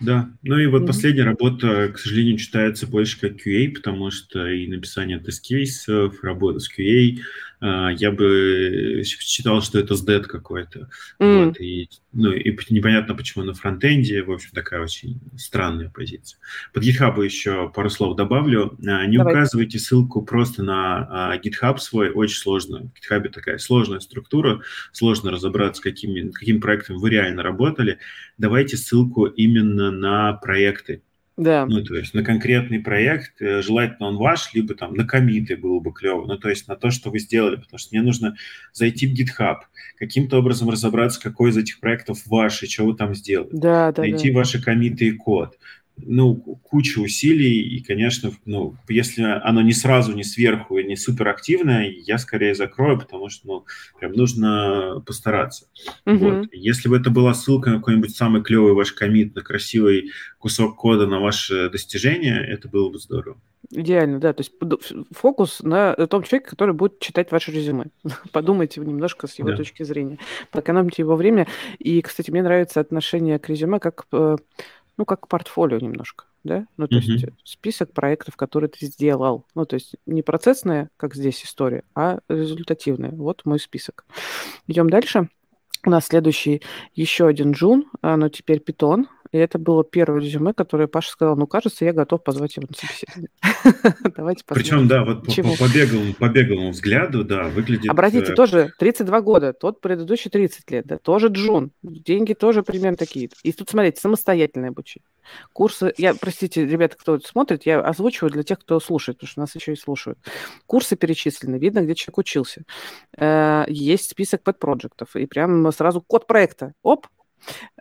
Да, ну и вот mm-hmm. последняя работа, к сожалению, читается больше как QA, потому что и написание тест-кейсов, работа с QA, я бы считал, что это SDET какой-то. Mm. Вот, и, ну, и непонятно, почему на фронтенде. В общем, такая очень странная позиция. Под GitHub еще пару слов добавлю. А, не Давай. указывайте ссылку просто на а, GitHub свой. Очень сложно. В GitHub такая сложная структура. Сложно разобраться, какими, каким проектом вы реально работали. Давайте ссылку именно на проекты да. Ну, то есть на конкретный проект, э, желательно он ваш, либо там на комиты было бы клево, ну, то есть на то, что вы сделали, потому что мне нужно зайти в GitHub, каким-то образом разобраться, какой из этих проектов ваш и что вы там сделали. Да, да, Найти да. ваши комиты и код ну, куча усилий, и, конечно, ну, если оно не сразу, не сверху и не суперактивное, я скорее закрою, потому что, ну, прям нужно постараться. Mm-hmm. Вот. Если бы это была ссылка на какой-нибудь самый клевый ваш комит, на красивый кусок кода, на ваше достижение, это было бы здорово. Идеально, да. То есть фокус на том человеке, который будет читать ваше резюме. Подумайте немножко с его да. точки зрения. Поэкономьте его время. И, кстати, мне нравится отношение к резюме как э, ну, как портфолио немножко, да? Ну, то mm-hmm. есть список проектов, которые ты сделал. Ну, то есть не процессная, как здесь история, а результативная. Вот мой список. Идем дальше. У нас следующий еще один джун, но теперь питон. И это было первое резюме, которое Паша сказал, ну, кажется, я готов позвать его на собеседование. Давайте посмотрим. Причем, да, вот по, по, беглому, по беглому взгляду, да, выглядит... Обратите, э... тоже 32 года, тот предыдущий 30 лет, да, тоже джун. Деньги тоже примерно такие. И тут, смотрите, самостоятельное обучение. Курсы, я, простите, ребята, кто смотрит, я озвучиваю для тех, кто слушает, потому что нас еще и слушают. Курсы перечислены, видно, где человек учился. Э, есть список подпроектов, и прям сразу код проекта. Оп,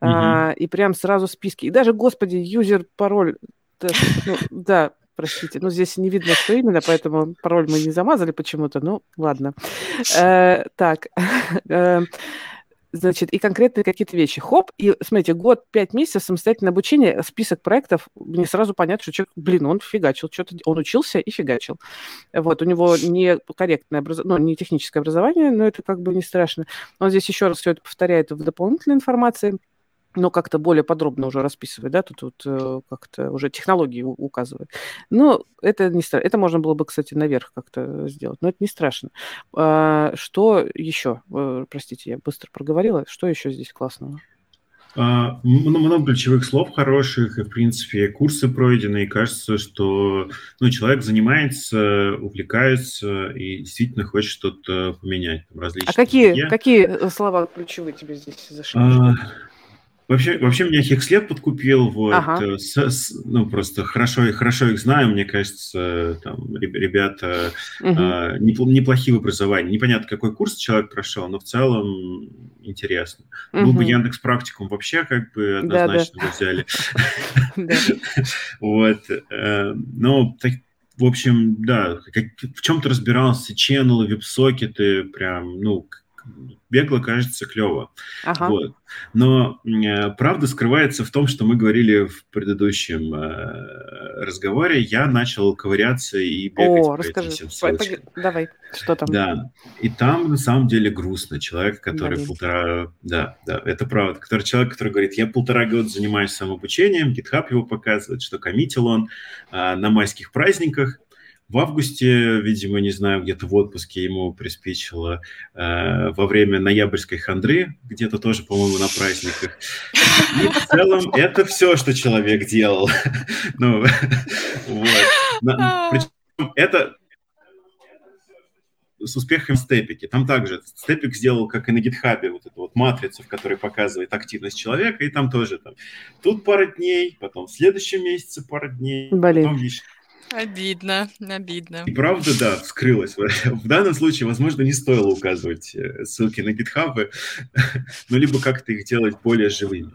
а, и прям сразу списки. И даже, господи, юзер, пароль, ну, да, простите. Ну, здесь не видно, что именно, поэтому пароль мы не замазали почему-то. Ну, ладно. Э, так. Значит, и конкретные какие-то вещи. Хоп, и, смотрите, год, пять месяцев самостоятельное обучение, список проектов, мне сразу понятно, что человек, блин, он фигачил, что-то, он учился и фигачил. Вот, у него не корректное образование, ну, не техническое образование, но это как бы не страшно. Он здесь еще раз все это повторяет в дополнительной информации но как-то более подробно уже расписывает, да, тут вот э, как-то уже технологии указывает. Но это не страшно. Это можно было бы, кстати, наверх как-то сделать, но это не страшно. А, что еще? Э, простите, я быстро проговорила. Что еще здесь классного? А, много ключевых слов хороших, и, в принципе, курсы пройдены, и кажется, что ну, человек занимается, увлекается и действительно хочет что-то поменять. Там, а какие, какие слова ключевые тебе здесь зашли? А, Вообще, вообще меня Хекслет подкупил, вот, ага. Э, с, с, ну, просто хорошо, хорошо их знаю, мне кажется, там, ребята угу. э, неплохие в образовании. Непонятно, какой курс человек прошел, но в целом интересно. Угу. Был бы Яндекс Практикум, вообще как бы однозначно бы взяли. Вот, но в общем, да, в чем-то разбирался, ченнелы, вип-сокеты, прям, ну, бегло кажется клево. Ага. Вот. Но э, правда скрывается в том, что мы говорили в предыдущем э, разговоре. Я начал ковыряться и бегать О, по расскажи. этим всем Давай, что там? Да. И там на самом деле грустно. Человек, который Блин. полтора... Да, да, это правда. Который, человек, который говорит, я полтора года занимаюсь самообучением, GitHub его показывает, что коммитил он э, на майских праздниках, в августе, видимо, не знаю, где-то в отпуске ему приспичило э, во время ноябрьской хандры, где-то тоже, по-моему, на праздниках. И в целом это все, что человек делал. ну, вот. Причем это с успехом степики. Там также степик сделал, как и на гитхабе, вот эту вот матрицу, в которой показывает активность человека, и там тоже там тут пара дней, потом в следующем месяце пара дней, Блин. потом еще Обидно, обидно. И правда, да, вскрылась. В данном случае, возможно, не стоило указывать э, ссылки на гитхабы, но либо как-то их делать более живыми.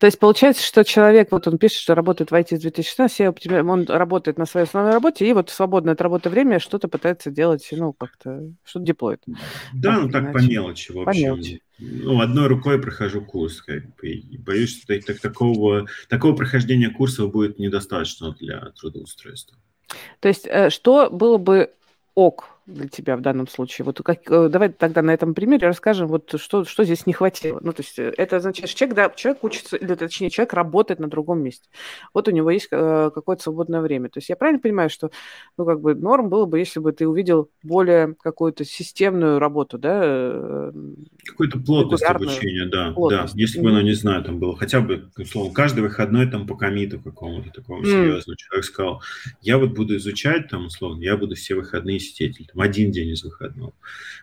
То есть получается, что человек, вот он пишет, что работает в IT с 2016, он работает на своей основной работе, и вот в свободное от работы время что-то пытается делать, ну, как-то, что-то деплоит. Да, так, ну так иначе. по мелочи, в общем. По мелочи. Ну, одной рукой прохожу курс, как бы, и боюсь, что так, такого, такого прохождения курсов будет недостаточно для трудоустройства. То есть, э, что было бы ок для тебя в данном случае? Вот как, э, давай тогда на этом примере расскажем, вот что, что здесь не хватило. Ну, то есть э, это означает, что человек, да, человек учится, или точнее, человек работает на другом месте. Вот у него есть э, какое-то свободное время. То есть я правильно понимаю, что, ну, как бы норм было бы, если бы ты увидел более какую-то системную работу, да? Э, Какую-то плотность обучения, да, плотность. да. Если бы оно, не знаю, там было хотя бы, условно, каждый выходной там по комиту какому-то такому mm. серьезному. Человек сказал, я вот буду изучать, там, условно, я буду все выходные сидеть, там, один день из выходного.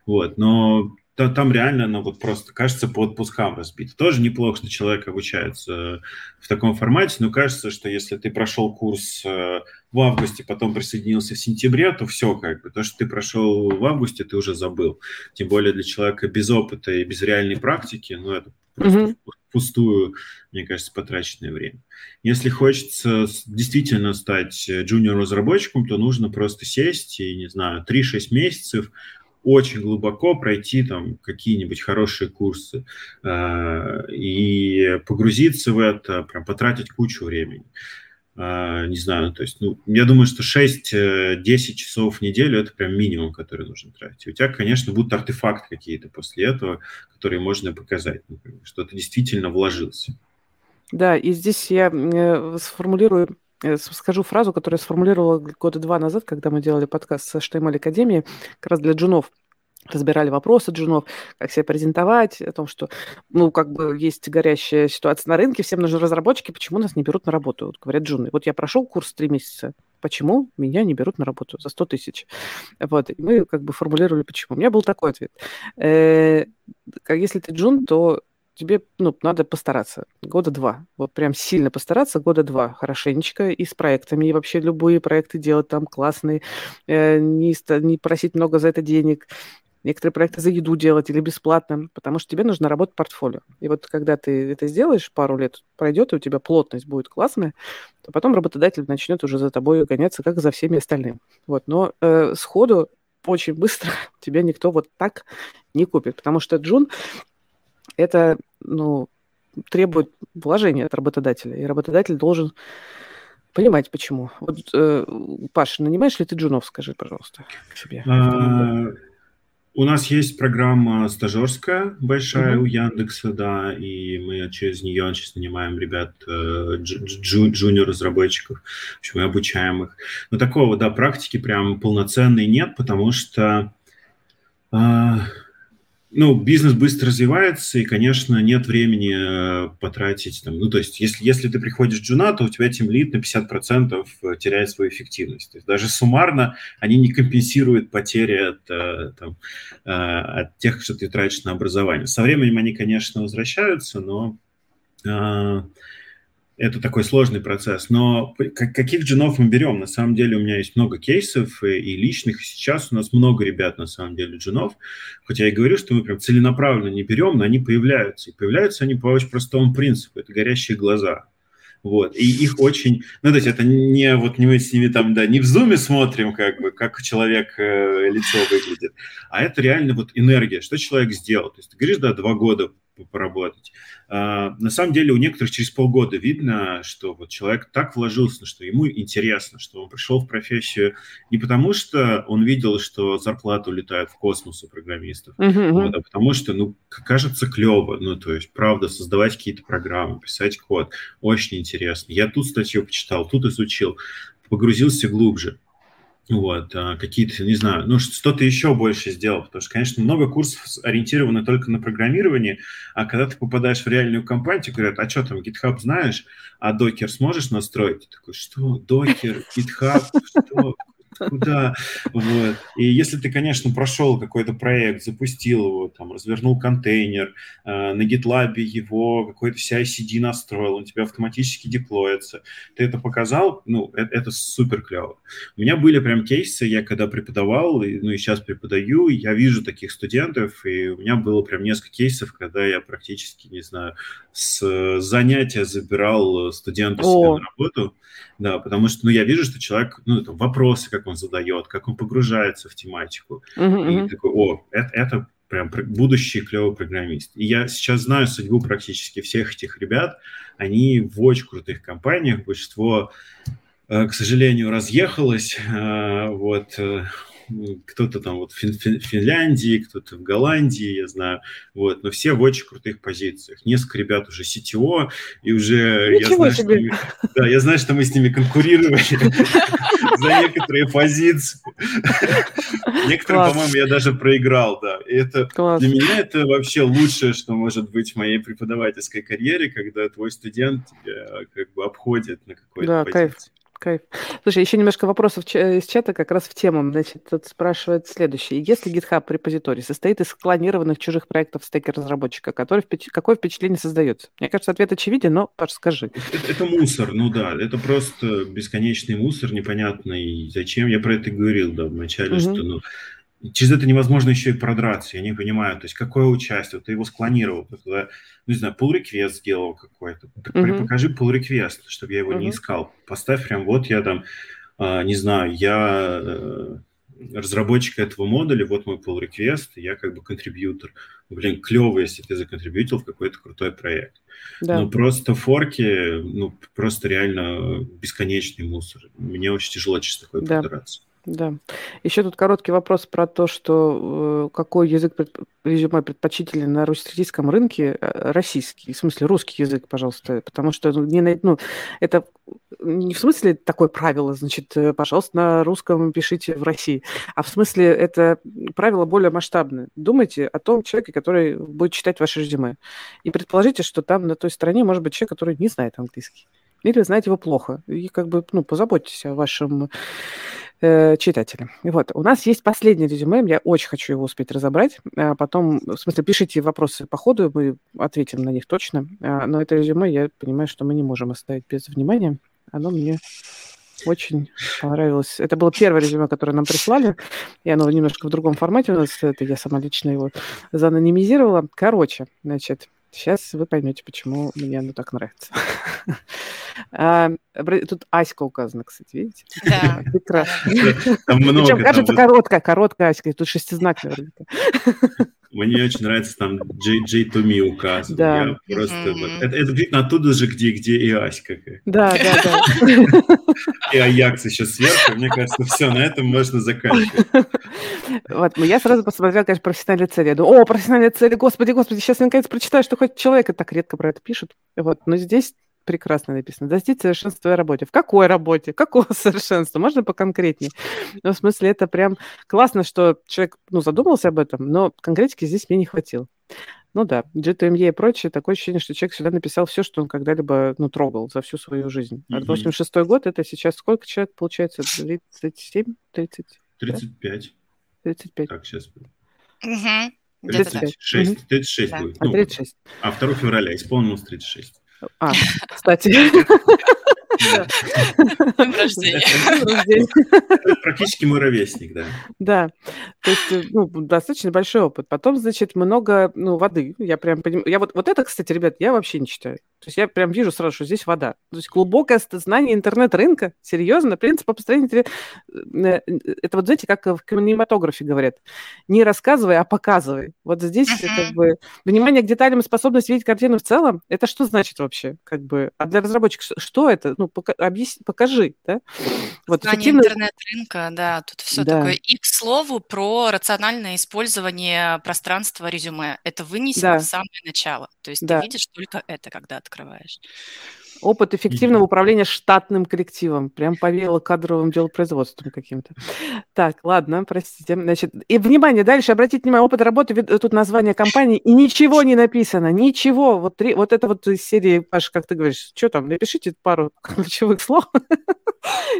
Вот, но то, там реально, ну, вот просто, кажется, по отпускам разбито. Тоже неплохо, что человек обучается в таком формате, но кажется, что если ты прошел курс э, в августе, потом присоединился в сентябре, то все как бы. То, что ты прошел в августе, ты уже забыл. Тем более для человека без опыта и без реальной практики, ну, это просто mm-hmm. пустую, мне кажется, потраченное время. Если хочется действительно стать джуниор-разработчиком, то нужно просто сесть и, не знаю, 3-6 месяцев очень глубоко пройти там какие-нибудь хорошие курсы э, и погрузиться в это, прям потратить кучу времени. Э, не знаю, то есть, ну, я думаю, что 6-10 часов в неделю – это прям минимум, который нужно тратить. У тебя, конечно, будут артефакты какие-то после этого, которые можно показать, например, что ты действительно вложился. Да, и здесь я э, сформулирую Э, скажу фразу, которую я сформулировала года два назад, когда мы делали подкаст с HTML Академией, как раз для джунов разбирали вопросы джунов, как себя презентовать, о том, что, ну, как бы есть горящая ситуация на рынке, всем нужны разработчики, почему нас не берут на работу, вот говорят джуны. Вот я прошел курс три месяца, почему меня не берут на работу за 100 тысяч? Вот, и мы как бы формулировали, почему. У меня был такой ответ. Э, если ты джун, то тебе ну, надо постараться. Года два. Вот прям сильно постараться, года два. Хорошенечко. И с проектами. И вообще любые проекты делать там классные. Э, не, не просить много за это денег некоторые проекты за еду делать или бесплатно, потому что тебе нужно работать портфолио. И вот когда ты это сделаешь, пару лет пройдет, и у тебя плотность будет классная, то потом работодатель начнет уже за тобой гоняться, как за всеми остальными. Вот. Но э, сходу очень быстро тебя никто вот так не купит, потому что Джун это, ну, требует вложения от работодателя, и работодатель должен понимать, почему. Вот, э, Паша, нанимаешь ли ты джунов, скажи, пожалуйста, себе? У нас есть программа стажерская большая uh-huh. у Яндекса, да, и мы через нее сейчас нанимаем ребят, э, джу, джуниор-разработчиков, в общем, мы обучаем их. Но такого, да, практики прям полноценной нет, потому что э, ну, бизнес быстро развивается, и, конечно, нет времени э, потратить. Там, ну, то есть, если, если ты приходишь в джуна, то у тебя тем лид на 50% э, теряет свою эффективность. То есть, даже суммарно они не компенсируют потери от, э, там, от тех, что ты тратишь на образование. Со временем они, конечно, возвращаются, но это такой сложный процесс. Но каких джинов мы берем? На самом деле у меня есть много кейсов и, и личных. Сейчас у нас много ребят, на самом деле, джинов. Хотя я и говорю, что мы прям целенаправленно не берем, но они появляются. И появляются они по очень простому принципу. Это горящие глаза. Вот. И их очень... Ну, то есть это не вот не мы с ними там, да, не в зуме смотрим, как бы, как человек э, лицо выглядит, а это реально вот энергия, что человек сделал. То есть ты говоришь, да, два года поработать. А, на самом деле у некоторых через полгода видно, что вот человек так вложился, что ему интересно, что он пришел в профессию не потому, что он видел, что зарплата улетает в космос у программистов, uh-huh. вот, а потому что, ну, кажется клево, ну, то есть, правда, создавать какие-то программы, писать код, очень интересно. Я тут статью почитал, тут изучил, погрузился глубже вот, а, какие-то, не знаю, ну, что-то еще больше сделал, потому что, конечно, много курсов ориентированы только на программирование, а когда ты попадаешь в реальную компанию, говорят, а что там, GitHub знаешь, а докер сможешь настроить? Ты такой, что, докер, GitHub, что, куда, вот. И если ты, конечно, прошел какой-то проект, запустил его, там, развернул контейнер, э, на GitLab его какой-то CI-CD настроил, он тебе автоматически деплоится, ты это показал, ну, это, это супер клево. У меня были прям кейсы, я когда преподавал, и, ну, и сейчас преподаю, я вижу таких студентов, и у меня было прям несколько кейсов, когда я практически, не знаю, с занятия забирал студента себе на работу, да, потому что, ну, я вижу, что человек, ну, там, вопросы, как он задает, как он погружается в тематику. Uh-huh, и такой, о, это, это прям будущий клевый программист. И я сейчас знаю судьбу практически всех этих ребят. Они в очень крутых компаниях. Большинство, э, к сожалению, разъехалось. Э, вот э, кто-то там вот в Фин Финляндии, кто-то в Голландии, я знаю, вот, но все в очень крутых позициях. Несколько ребят уже CTO, и уже я знаю, что мы, да, я знаю, что мы с ними конкурировали за некоторые позиции. Некоторые, по-моему, я даже проиграл, да. И это для меня это вообще лучшее, что может быть в моей преподавательской карьере, когда твой студент тебя как бы обходит на какой-то позиции. Кайф. Слушай, еще немножко вопросов из чата как раз в тему. Значит, тут спрашивает следующее. Если GitHub репозиторий состоит из клонированных чужих проектов стеки разработчика, который, какое впечатление создается? Мне кажется, ответ очевиден, но, Паш, скажи. Это, это мусор, ну да. Это просто бесконечный мусор, непонятный. Зачем? Я про это говорил, да, вначале, угу. что, ну, через это невозможно еще и продраться, я не понимаю, то есть какое участие, ты его склонировал, ты туда, ну, не знаю, pull request сделал какой-то, так uh-huh. покажи pull request, чтобы я его uh-huh. не искал, поставь прям, вот я там, э, не знаю, я э, разработчик этого модуля, вот мой pull request, я как бы контрибьютор. Блин, клево, если ты законтрибьютил в какой-то крутой проект. Да. Но просто форки, ну, просто реально бесконечный мусор. Мне очень тяжело через такое да. подраться. Да. Еще тут короткий вопрос про то, что э, какой язык резюме предпочтителен на российском рынке, э, российский, в смысле русский язык, пожалуйста, потому что ну, не, ну, это не в смысле такое правило, значит, э, пожалуйста, на русском пишите в России, а в смысле это правило более масштабное. Думайте о том человеке, который будет читать ваше резюме, и предположите, что там на той стороне может быть человек, который не знает английский. Или знаете его плохо, и как бы, ну, позаботьтесь о вашем э, читателя. Вот, у нас есть последнее резюме, я очень хочу его успеть разобрать, а потом, в смысле, пишите вопросы по ходу, мы ответим на них точно, а, но это резюме, я понимаю, что мы не можем оставить без внимания, оно мне очень понравилось. Это было первое резюме, которое нам прислали, и оно немножко в другом формате у нас. Это я сама лично его заанонимизировала. Короче, значит, сейчас вы поймете, почему мне оно так нравится. Тут Аська указана, кстати, видите? Да. Прекрасно. Там много. Причем кажется короткая, короткая Аська. Тут шестизнак наверняка. Мне очень нравится там J, J to me указан. Да. Я просто... Mm-hmm. Это, это видно оттуда же, где, где и Аська. Да, да, да. И Аякс еще сверху. Мне кажется, все, на этом можно заканчивать. Вот, ну я сразу посмотрела, конечно, профессиональные цели. Я думаю, о, профессиональные цели, господи, господи, сейчас я наконец прочитаю, что хоть человек так редко про это пишет. Вот, но здесь прекрасно написано. Достичь совершенства в твоей работе. В какой работе? Какого совершенства? Можно поконкретнее? Ну, в смысле, это прям классно, что человек ну, задумался об этом, но конкретики здесь мне не хватило. Ну да, GTME и прочее, такое ощущение, что человек сюда написал все, что он когда-либо ну, трогал за всю свою жизнь. А 86 год, это сейчас сколько человек получается? 37? 30? 35. 35. Так, сейчас. Угу. 36, 36 да. будет. А, 36. Ну, а 2 февраля исполнилось 36. А, кстати. Днем рождения. Практически мой ровесник, да. Да, то есть, э, ну, достаточно большой опыт. Потом, значит, много, ну, воды. Я прям понимаю. Я вот, вот это, кстати, ребят, я вообще не читаю. То есть я прям вижу сразу, что здесь вода. То есть глубокое знание интернет-рынка, серьезно, принцип построения... Э, это вот, знаете, как в кинематографе говорят. Не рассказывай, а показывай. Вот здесь как бы внимание к деталям и способность видеть картину в целом, это что значит вообще? Как бы, а для разработчиков что это? Ну, пока, объясни, покажи, да? Вот Знание эффективно... интернет-рынка, да, тут все да. такое. И, к слову, про рациональное использование пространства резюме. Это вынесено да. в самое начало. То есть да. ты видишь только это, когда открываешь. trabalhos. Опыт эффективного управления штатным коллективом. Прям повеяло кадровым делопроизводством каким-то. Так, ладно, простите. Значит, и внимание, дальше обратите внимание, опыт работы, тут название компании, и ничего не написано, ничего. Вот, три, вот это вот из серии, Паша, как ты говоришь, что там, напишите пару ключевых слов.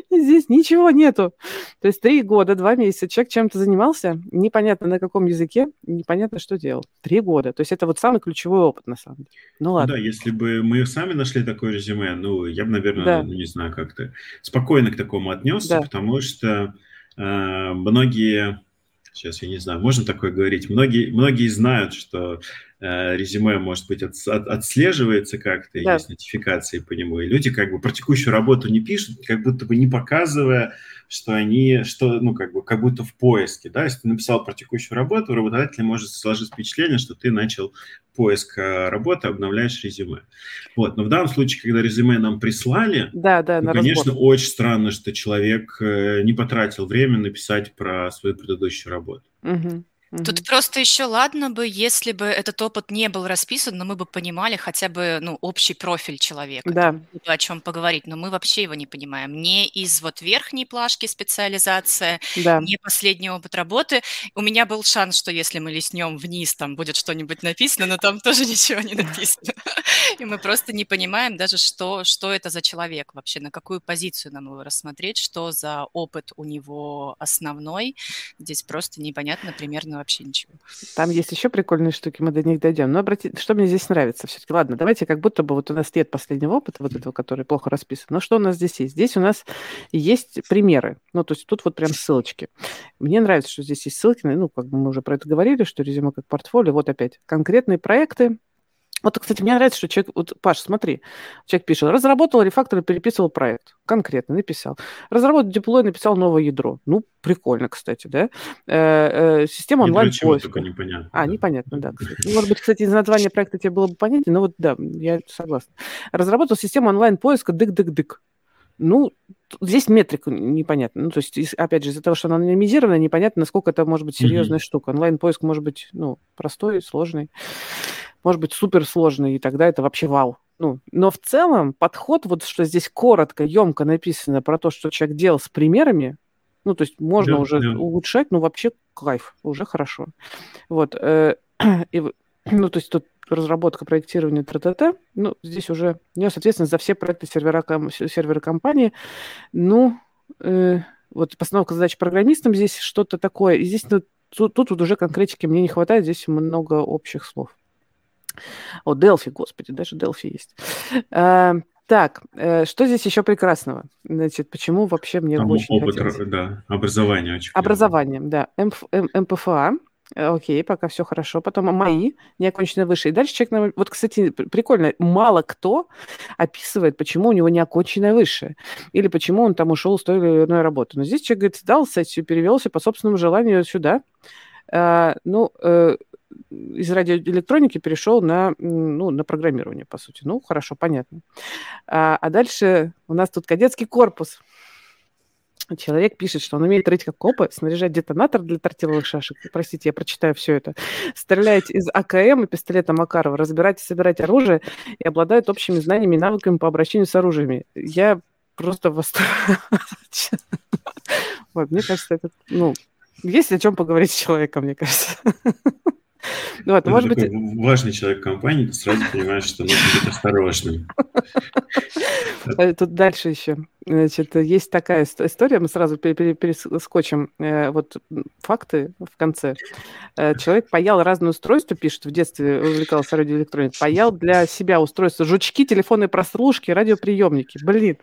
И здесь ничего нету. То есть три года, два месяца человек чем-то занимался, непонятно на каком языке, непонятно, что делал. Три года. То есть это вот самый ключевой опыт, на самом деле. Ну ладно. да, если бы мы сами нашли такое резюме, ну, я бы, наверное, да. ну, не знаю, как-то спокойно к такому отнесся, да. потому что э, многие сейчас я не знаю, можно такое говорить. Многие, многие знают, что резюме, может быть, от, от, отслеживается как-то, да. есть нотификации по нему, и люди как бы про текущую работу не пишут, как будто бы не показывая, что они, что, ну, как бы, как будто в поиске, да, если ты написал про текущую работу, работодатель может сложить впечатление, что ты начал поиск э, работы, обновляешь резюме. Вот, но в данном случае, когда резюме нам прислали, да, да, ну, конечно, разбор. очень странно, что человек э, не потратил время написать про свою предыдущую работу. Угу. Тут просто еще ладно бы, если бы этот опыт не был расписан, но мы бы понимали хотя бы ну, общий профиль человека, да. о чем поговорить, но мы вообще его не понимаем. Не из вот верхней плашки специализация, да. не последний опыт работы. У меня был шанс, что если мы листнем вниз, там будет что-нибудь написано, но там тоже ничего не написано. И мы просто не понимаем даже, что, что это за человек вообще, на какую позицию нам его рассмотреть, что за опыт у него основной. Здесь просто непонятно примерно вообще ничего. Там есть еще прикольные штуки, мы до них дойдем. Но обратите, что мне здесь нравится все-таки? Ладно, давайте как будто бы вот у нас нет последнего опыта, вот этого, который плохо расписан. Но что у нас здесь есть? Здесь у нас есть примеры. Ну, то есть тут вот прям ссылочки. Мне нравится, что здесь есть ссылки, ну, как бы мы уже про это говорили, что резюме как портфолио. Вот опять конкретные проекты, вот, кстати, мне нравится, что человек... Вот, Паш, смотри, человек пишет, разработал рефактор и переписывал проект. Конкретно написал. Разработал диплой, написал новое ядро. Ну, прикольно, кстати, да? Э, э, система онлайн-поиска. только непонятно. А, да. непонятно, да, кстати. Ну, может быть, кстати, из названия проекта тебе было бы понятнее, но вот да, я согласна. Разработал систему онлайн-поиска дык-дык-дык. Ну, здесь метрика непонятна. Ну, то есть, опять же, из-за того, что она анонимизирована, непонятно, насколько это может быть серьезная mm-hmm. штука. Онлайн-поиск может быть, ну, простой, сложный может быть суперсложный, и тогда это вообще вау. Ну, но в целом подход, вот что здесь коротко, емко написано про то, что человек делал с примерами, ну, то есть можно да, уже да. улучшать, ну, вообще кайф, уже хорошо. Вот. Э, и, ну, то есть тут разработка, проектирование, т.т. Ну, здесь уже нес ответственность за все проекты сервера, сервера компании. Ну, э, вот постановка задач программистам здесь что-то такое. И здесь ну, тут, тут вот уже конкретики мне не хватает, здесь много общих слов. О, Делфи, господи, даже Делфи есть. Э, Так, э, что здесь еще прекрасного? Значит, почему вообще мне Там очень опыт, хотелось? да, образование очень. Образование, да. МФ, МПФА, Э, окей, пока все хорошо. Потом мои неоконченные высшие. И дальше человек... Вот, кстати, прикольно, мало кто описывает, почему у него неоконченная высшая. Или почему он там ушел с той или иной работы. Но здесь человек, говорит, сдал сессию, перевелся по собственному желанию сюда. А, ну, э, из радиоэлектроники перешел на, ну, на программирование, по сути. Ну, хорошо, понятно. А, а дальше у нас тут кадетский корпус. Человек пишет, что он умеет рыть как копы, снаряжать детонатор для тортиловых шашек. Простите, я прочитаю все это. Стрелять из АКМ и пистолета Макарова, разбирать и собирать оружие и обладает общими знаниями и навыками по обращению с оружиями. Я просто восторг. Мне кажется, это, ну, есть о чем поговорить с человеком, мне кажется. Ну, вот, может быть... Важный человек компании, ты сразу понимаешь, что нужно быть осторожным. Э, тут дальше еще. Значит, есть такая история, мы сразу перескочим э, вот факты в конце. Э, человек паял разные устройства, пишет, в детстве увлекался радиоэлектроникой, паял для себя устройства, жучки, телефонные прослушки, радиоприемники. Блин.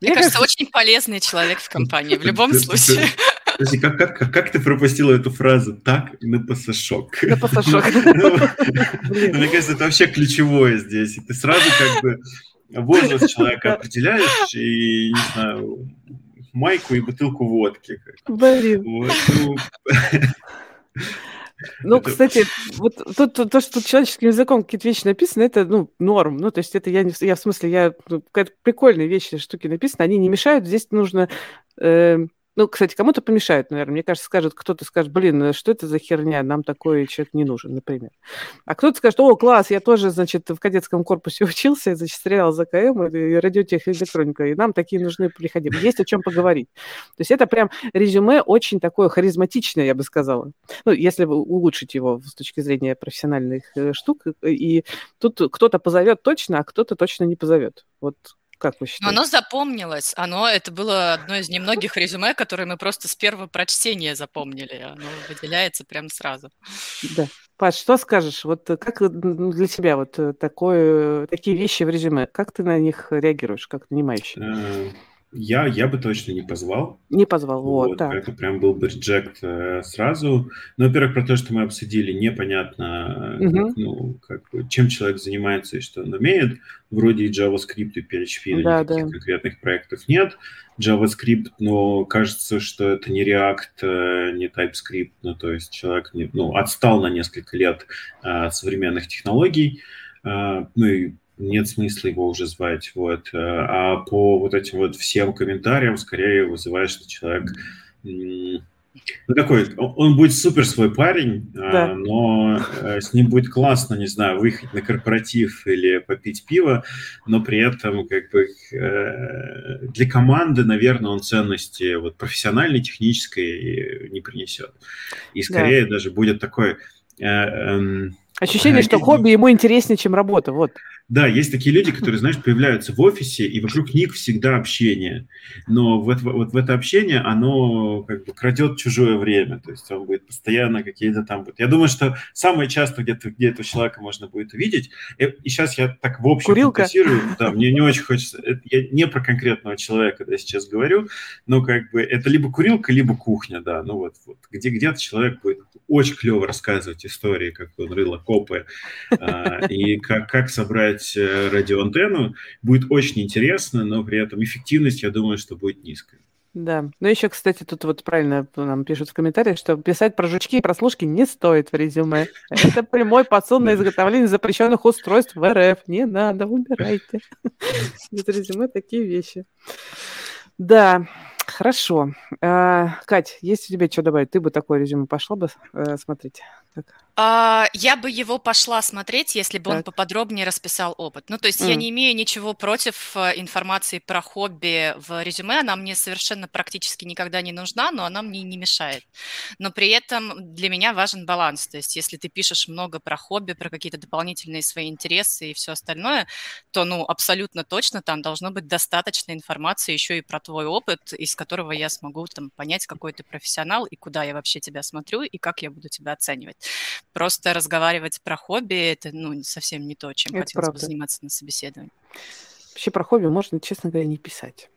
Мне, Мне кажется, очень полезный человек в компании, в любом случае. Подожди, как, как, как ты пропустила эту фразу? Так, на пасашок. На пасашок. Ну, мне кажется, это вообще ключевое здесь. Ты сразу как бы возраст человека определяешь и, не знаю, майку и бутылку водки. Блин. Вот, ну... Ну, это... кстати, вот тут то, то, что человеческим языком какие-то вещи написаны, это, ну, норм. Ну, то есть это я, не, я в смысле, я, ну, какая-то прикольные вещи, штуки написаны, они не мешают. Здесь нужно э, ну, кстати, кому-то помешают, наверное. Мне кажется, скажет, кто-то скажет, блин, ну что это за херня, нам такой человек не нужен, например. А кто-то скажет, о, класс, я тоже, значит, в кадетском корпусе учился, значит, стрелял за КМ и радиотех и электроника, и нам такие нужны приходи. Есть о чем поговорить. То есть это прям резюме очень такое харизматичное, я бы сказала. Ну, если улучшить его с точки зрения профессиональных э, штук. И тут кто-то позовет точно, а кто-то точно не позовет. Вот как вы считаете? Но оно запомнилось. Оно, это было одно из немногих резюме, которые мы просто с первого прочтения запомнили. Оно выделяется прямо сразу. Да. Паш, что скажешь? Вот э, как ну, для тебя вот э, такое, такие вещи в резюме, как ты на них реагируешь, как нанимающий? Я, я бы точно не позвал. Не позвал, вот, вот так. Это прям был бы реджект э, сразу. Ну, во-первых, про то, что мы обсудили, непонятно, угу. как, ну, как, чем человек занимается и что он умеет. Вроде и JavaScript, и PHP, да, никаких да. конкретных проектов нет. JavaScript, но кажется, что это не React, э, не TypeScript, ну, то есть человек не, ну, отстал на несколько лет э, современных технологий. Э, ну, и нет смысла его уже звать. Вот. Э, а по вот этим вот всем комментариям скорее вызывает, что человек ну, такой, он будет супер свой парень, а, да. но э, с ним будет классно, не знаю, выехать на корпоратив или попить пиво, но при этом как бы э, для команды, наверное, он ценности вот профессиональной, технической не принесет. И скорее да. даже будет такой... Эм, Ощущение, что хобби ему интереснее, чем работа, вот. Да, есть такие люди, которые, знаешь, появляются в офисе, и вокруг них всегда общение. Но вот, вот в это общение, оно как бы крадет чужое время. То есть он будет постоянно какие-то там... Я думаю, что самое часто где-то где этого человека можно будет увидеть. Э, и сейчас я так в общем Курилка. фантазирую. Да, мне не очень хочется... Я не про конкретного человека да, сейчас говорю, но как бы это либо курилка, либо кухня, да. Ну вот, вот где где-то человек будет очень клево рассказывать истории, как он рыл окопы, а, и как, как собрать поставить э, радиоантенну. Будет очень интересно, но при этом эффективность, я думаю, что будет низкая. Да. Ну, еще, кстати, тут вот правильно нам пишут в комментариях, что писать про жучки и прослушки не стоит в резюме. Это прямой подсол на изготовление запрещенных устройств в РФ. Не надо, убирайте. Из резюме такие вещи. Да, хорошо. А, Кать, есть у тебя что добавить? Ты бы такое резюме пошла бы э, смотреть? Так. А, я бы его пошла смотреть, если бы так. он поподробнее расписал опыт. Ну, то есть mm. я не имею ничего против э, информации про хобби в резюме, она мне совершенно практически никогда не нужна, но она мне не мешает. Но при этом для меня важен баланс. То есть если ты пишешь много про хобби, про какие-то дополнительные свои интересы и все остальное, то, ну, абсолютно точно там должно быть достаточно информации еще и про твой опыт, из которого я смогу там понять, какой ты профессионал и куда я вообще тебя смотрю и как я буду тебя оценивать. Просто разговаривать про хобби – это ну, совсем не то, чем это хотелось правда. бы заниматься на собеседовании. Вообще про хобби можно, честно говоря, не писать.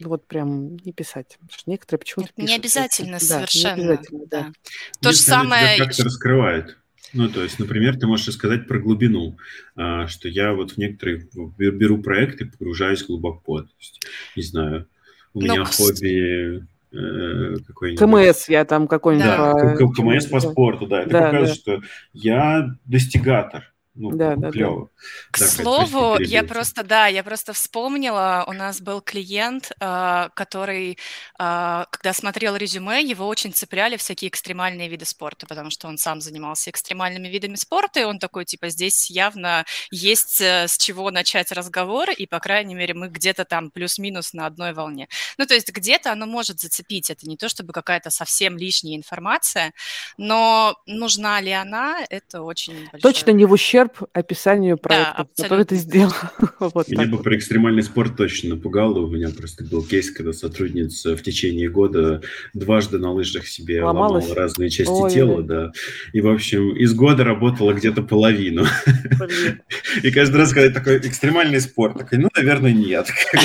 Вот прям не писать. Потому что некоторые почему-то пишут. Не обязательно, совершенно. Да, не обязательно, да. да. То же самое... Как-то раскрывает. Ну, то есть, например, ты можешь сказать про глубину, а, что я вот в некоторые беру проекты, погружаюсь глубоко. То есть, не знаю, у меня Но... хобби э, какой-нибудь... КМС я там какой-нибудь... Да, по... КМС по спорту, да. Это да, показывает, да. что я достигатор. Ну, да, да, клево. Да. К да, слову, я просто, да, я просто вспомнила, у нас был клиент, а, который, а, когда смотрел резюме, его очень цепляли всякие экстремальные виды спорта, потому что он сам занимался экстремальными видами спорта, и он такой, типа, здесь явно есть э, с чего начать разговор, и, по крайней мере, мы где-то там плюс-минус на одной волне. Ну, то есть где-то оно может зацепить, это не то чтобы какая-то совсем лишняя информация, но нужна ли она, это очень большое... Точно не в ущерб ущерб описанию проекта, да, который ты сделал. вот Меня бы про экстремальный спорт точно напугало. У меня просто был кейс, когда сотрудница в течение года дважды на лыжах себе Ломалась? ломала разные части Ой, тела, да. И, в общем, из года работала где-то половину. И каждый раз, когда такой экстремальный спорт, такой, ну, наверное, нет.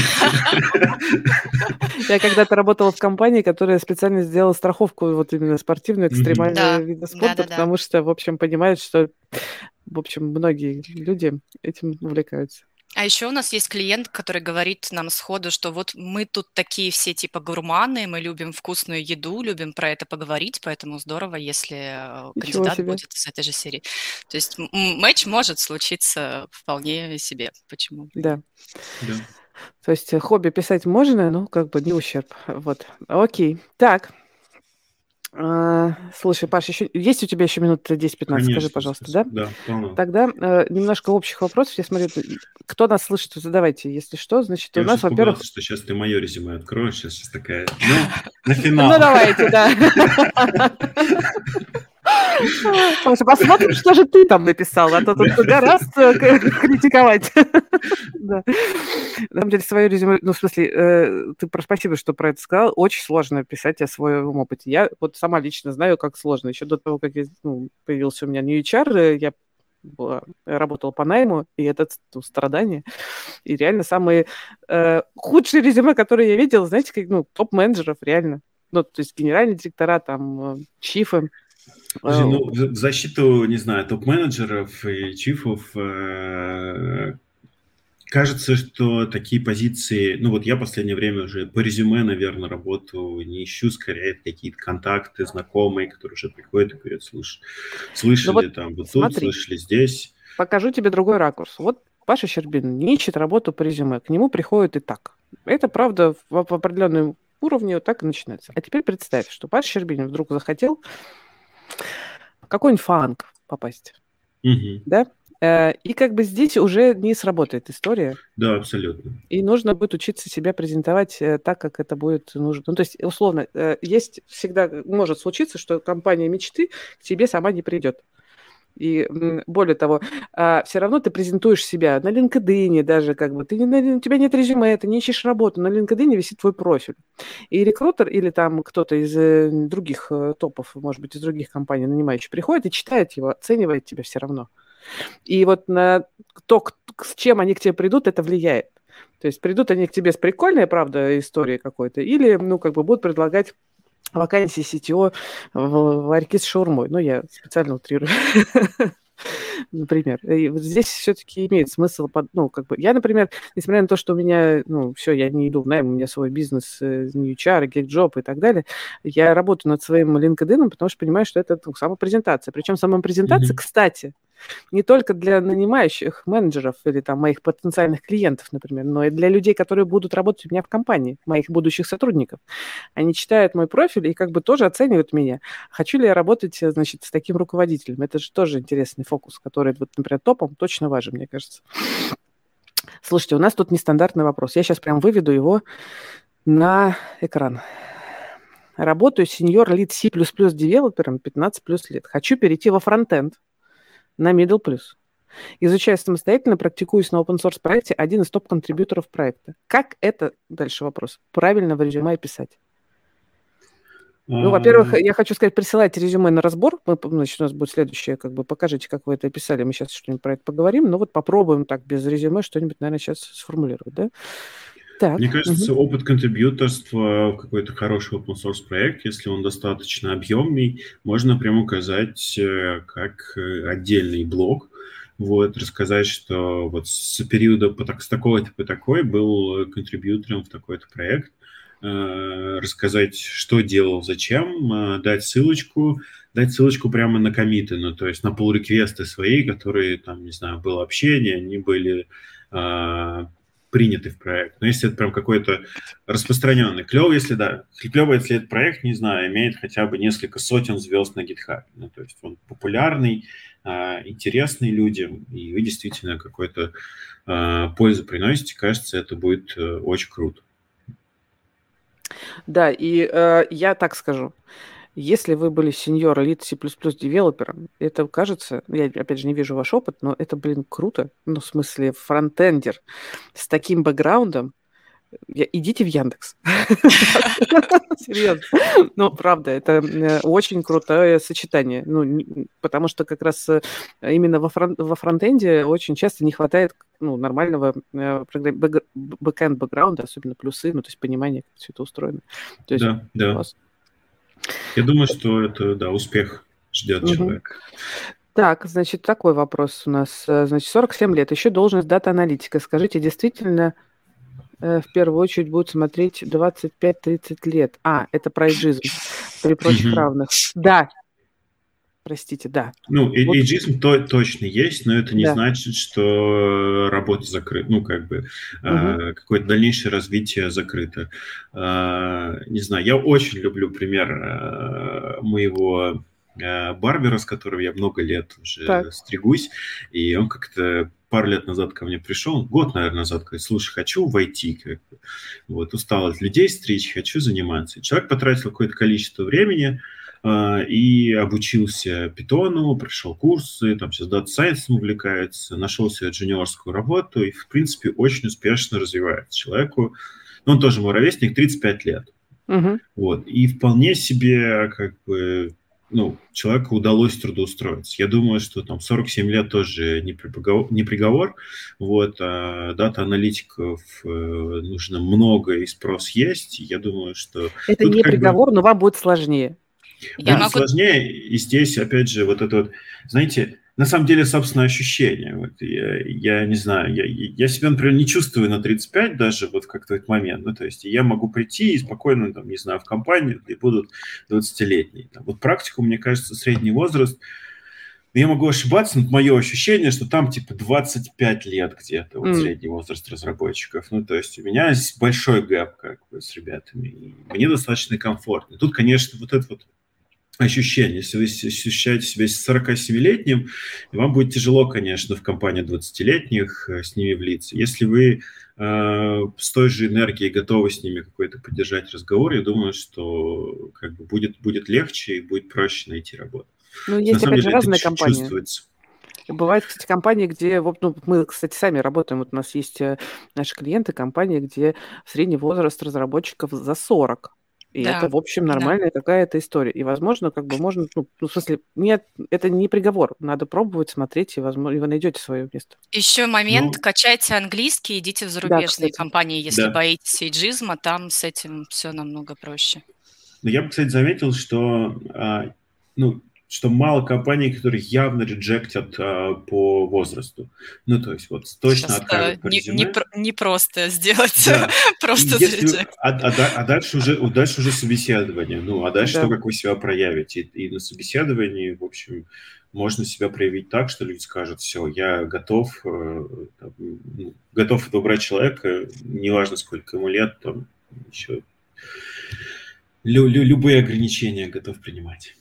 Я когда-то работала в компании, которая специально сделала страховку вот именно спортивную, экстремальную вида спорта, потому что, в общем, понимают, что в общем, многие люди этим увлекаются. А еще у нас есть клиент, который говорит нам сходу, что вот мы тут такие все типа гурманы, мы любим вкусную еду, любим про это поговорить, поэтому здорово, если э, кандидат будет из этой же серии. То есть матч может случиться вполне себе. Почему? Да. да. То есть хобби писать можно, но как бы не ущерб. Вот. Окей. Так, слушай, Паш, еще есть у тебя еще минут 10-15, скажи, пожалуйста, да? Да, полно. Тогда э, немножко общих вопросов. Я смотрю, кто нас слышит, задавайте, если что. Значит, я у нас, во-первых... что сейчас ты мое резюме откроешь, сейчас, такая, ну, на финал. Ну, давайте, да. Слушай, посмотрим, что же ты там написал, а то тут гораздо критиковать. да. На самом деле, свое резюме, ну, в смысле, э, ты про спасибо, что про это сказал. Очень сложно писать о своем опыте. Я вот сама лично знаю, как сложно. Еще до того, как я, ну, появился у меня New HR, э, я была, работала по найму, и это ну, страдание. И реально самые э, худшие резюме, которые я видела, знаете, как, ну, топ-менеджеров, реально. Ну, то есть генеральные директора, там, э, чифы, Слушай, ну, в защиту, не знаю, топ-менеджеров и чифов э, кажется, что такие позиции, ну вот я в последнее время уже по резюме, наверное, работу не ищу, скорее какие-то контакты, знакомые, которые уже приходят и говорят, слышали ну вот там вот смотри, тут, слышали здесь. Покажу тебе другой ракурс. Вот Паша Щербин не ищет работу по резюме, к нему приходят и так. Это правда в, в определенном уровне вот так и начинается. А теперь представь, что Паша Щербин вдруг захотел какой-нибудь фанк попасть. Угу. Да? Э, и как бы здесь уже не сработает история. Да, абсолютно. И нужно будет учиться себя презентовать э, так, как это будет нужно. Ну, то есть, условно, э, есть всегда, может случиться, что компания мечты к тебе сама не придет. И более того, а, все равно ты презентуешь себя на LinkedIn даже, как бы, ты не, у тебя нет резюме, ты не ищешь работу, на LinkedIn висит твой профиль. И рекрутер или там кто-то из э, других э, топов, может быть, из других компаний нанимающих приходит и читает его, оценивает тебя все равно. И вот на то, с чем они к тебе придут, это влияет. То есть придут они к тебе с прикольной, правда, историей какой-то, или, ну, как бы будут предлагать вакансии CTO в ларьки с шаурмой. Ну, я специально утрирую. например. И вот здесь все-таки имеет смысл, ну, как бы, я, например, несмотря на то, что у меня, ну, все, я не иду в найм, у меня свой бизнес, New HR, GetJob и так далее, я работаю над своим LinkedIn, потому что понимаю, что это ну, самопрезентация. Причем самопрезентация, mm-hmm. кстати, не только для нанимающих менеджеров или там моих потенциальных клиентов, например, но и для людей, которые будут работать у меня в компании, моих будущих сотрудников. Они читают мой профиль и как бы тоже оценивают меня. Хочу ли я работать, значит, с таким руководителем? Это же тоже интересный фокус, который, вот, например, топом точно важен, мне кажется. Слушайте, у нас тут нестандартный вопрос. Я сейчас прям выведу его на экран. Работаю сеньор лид C++ девелопером 15 плюс лет. Хочу перейти во фронтенд на middle plus. Изучая самостоятельно, практикуюсь на open source проекте, один из топ-контрибьюторов проекта. Как это, дальше вопрос, правильно в резюме описать? Ну, во-первых, я хочу сказать, присылайте резюме на разбор. Мы, значит, у нас будет следующее, как бы покажите, как вы это писали. Мы сейчас что-нибудь про это поговорим. Но вот попробуем так без резюме что-нибудь, наверное, сейчас сформулировать, да? Так. Мне кажется, угу. опыт контрибьюторства в какой-то хороший open source проект, если он достаточно объемный, можно прямо указать э, как э, отдельный блок, вот, рассказать, что вот с периода по, так, с такой-то по такой был контрибьютором в такой-то проект, э, рассказать, что делал, зачем, э, дать ссылочку, дать ссылочку прямо на комиты, ну, то есть на pull реквесты свои, которые, там, не знаю, было общение, они были э, приняты в проект. Но если это прям какой-то распространенный, клево, если да, клево, если этот проект, не знаю, имеет хотя бы несколько сотен звезд на GitHub. Ну, то есть он популярный, э, интересный людям, и вы действительно какой-то э, пользу приносите, кажется, это будет э, очень круто. Да, и э, я так скажу. Если вы были сеньор элит C++ девелопером, это кажется, я опять же не вижу ваш опыт, но это, блин, круто. Ну, в смысле, фронтендер с таким бэкграундом, идите в Яндекс. Серьезно. Ну, правда, это э, очень крутое сочетание. Ну, потому что как раз э, именно во, фрон- во фронтенде очень часто не хватает ну, нормального э, бэкэнд бэкграунда, особенно плюсы, ну, то есть понимание, как все это устроено. То есть, да, да. Я думаю, что это, да, успех ждет угу. человека. Так, значит, такой вопрос у нас. Э, значит, 47 лет, еще должность дата-аналитика. Скажите, действительно э, в первую очередь будет смотреть 25-30 лет? А, это про эйджизм при прочих равных. Да, Простите, да. Ну, вот. эйджизм то, точно есть, но это не да. значит, что работа закрыта, ну, как бы, угу. э, какое-то дальнейшее развитие закрыто. Э, не знаю, я очень люблю пример э, моего э, барбера, с которым я много лет уже так. стригусь, и он как-то пару лет назад ко мне пришел, год, наверное, назад, говорит, слушай, хочу войти, вот, устал от людей стричь, хочу заниматься. Человек потратил какое-то количество времени, а, и обучился питону, прошел курсы, там сейчас дата сайенс увлекается, нашел себе джуниорскую работу и, в принципе, очень успешно развивается человеку. Ну, он тоже мой ровесник, 35 лет. Угу. Вот. И вполне себе, как бы, ну, человеку удалось трудоустроиться. Я думаю, что там 47 лет тоже не приговор, не приговор. Вот, а дата-аналитиков э, нужно много и спрос есть. Я думаю, что... Это не приговор, бы... но вам будет сложнее. Я могу... сложнее, и здесь, опять же, вот это вот, знаете, на самом деле, собственное ощущение. Вот я, я не знаю, я, я себя, например, не чувствую на 35 даже вот как то этот момент. Ну, то есть я могу прийти и спокойно, там, не знаю, в компанию, где будут 20-летние. Вот практику, мне кажется, средний возраст, я могу ошибаться, но мое ощущение, что там типа 25 лет где-то вот mm. средний возраст разработчиков. Ну, то есть у меня большой гэп как бы с ребятами. И мне достаточно комфортно. Тут, конечно, вот это вот ощущение. Если вы ощущаете себя 47-летним, вам будет тяжело, конечно, в компании 20-летних э, с ними влиться. Если вы э, с той же энергией готовы с ними какой-то поддержать разговор, я думаю, что как бы будет, будет легче и будет проще найти работу. Ну, есть, На опять же, разные компании. Чувствуется. Бывают, кстати, компании, где, вот, ну, мы, кстати, сами работаем, вот у нас есть э, наши клиенты, компании, где средний возраст разработчиков за 40. И да. это, в общем, нормальная да. какая-то история. И, возможно, как бы можно, ну, ну, в смысле, нет, это не приговор. Надо пробовать, смотреть, и, возможно, и вы найдете свое место. Еще момент, ну, качайте английский, идите в зарубежные да, компании, если да. боитесь эйджизма, там с этим все намного проще. Ну, я бы, кстати, заметил, что, а, ну, что мало компаний, которые явно реджектят а, по возрасту. Ну, то есть вот точно Сейчас, отказывают да, не, не, про, не просто сделать, да. просто Если, а, а, а дальше уже, дальше уже собеседование. Ну, а дальше да. то, как вы себя проявите. И, и на собеседовании, в общем, можно себя проявить так, что люди скажут, все, я готов, э, там, ну, готов добрать человека, неважно, сколько ему лет, там, еще лю, лю, любые ограничения готов принимать.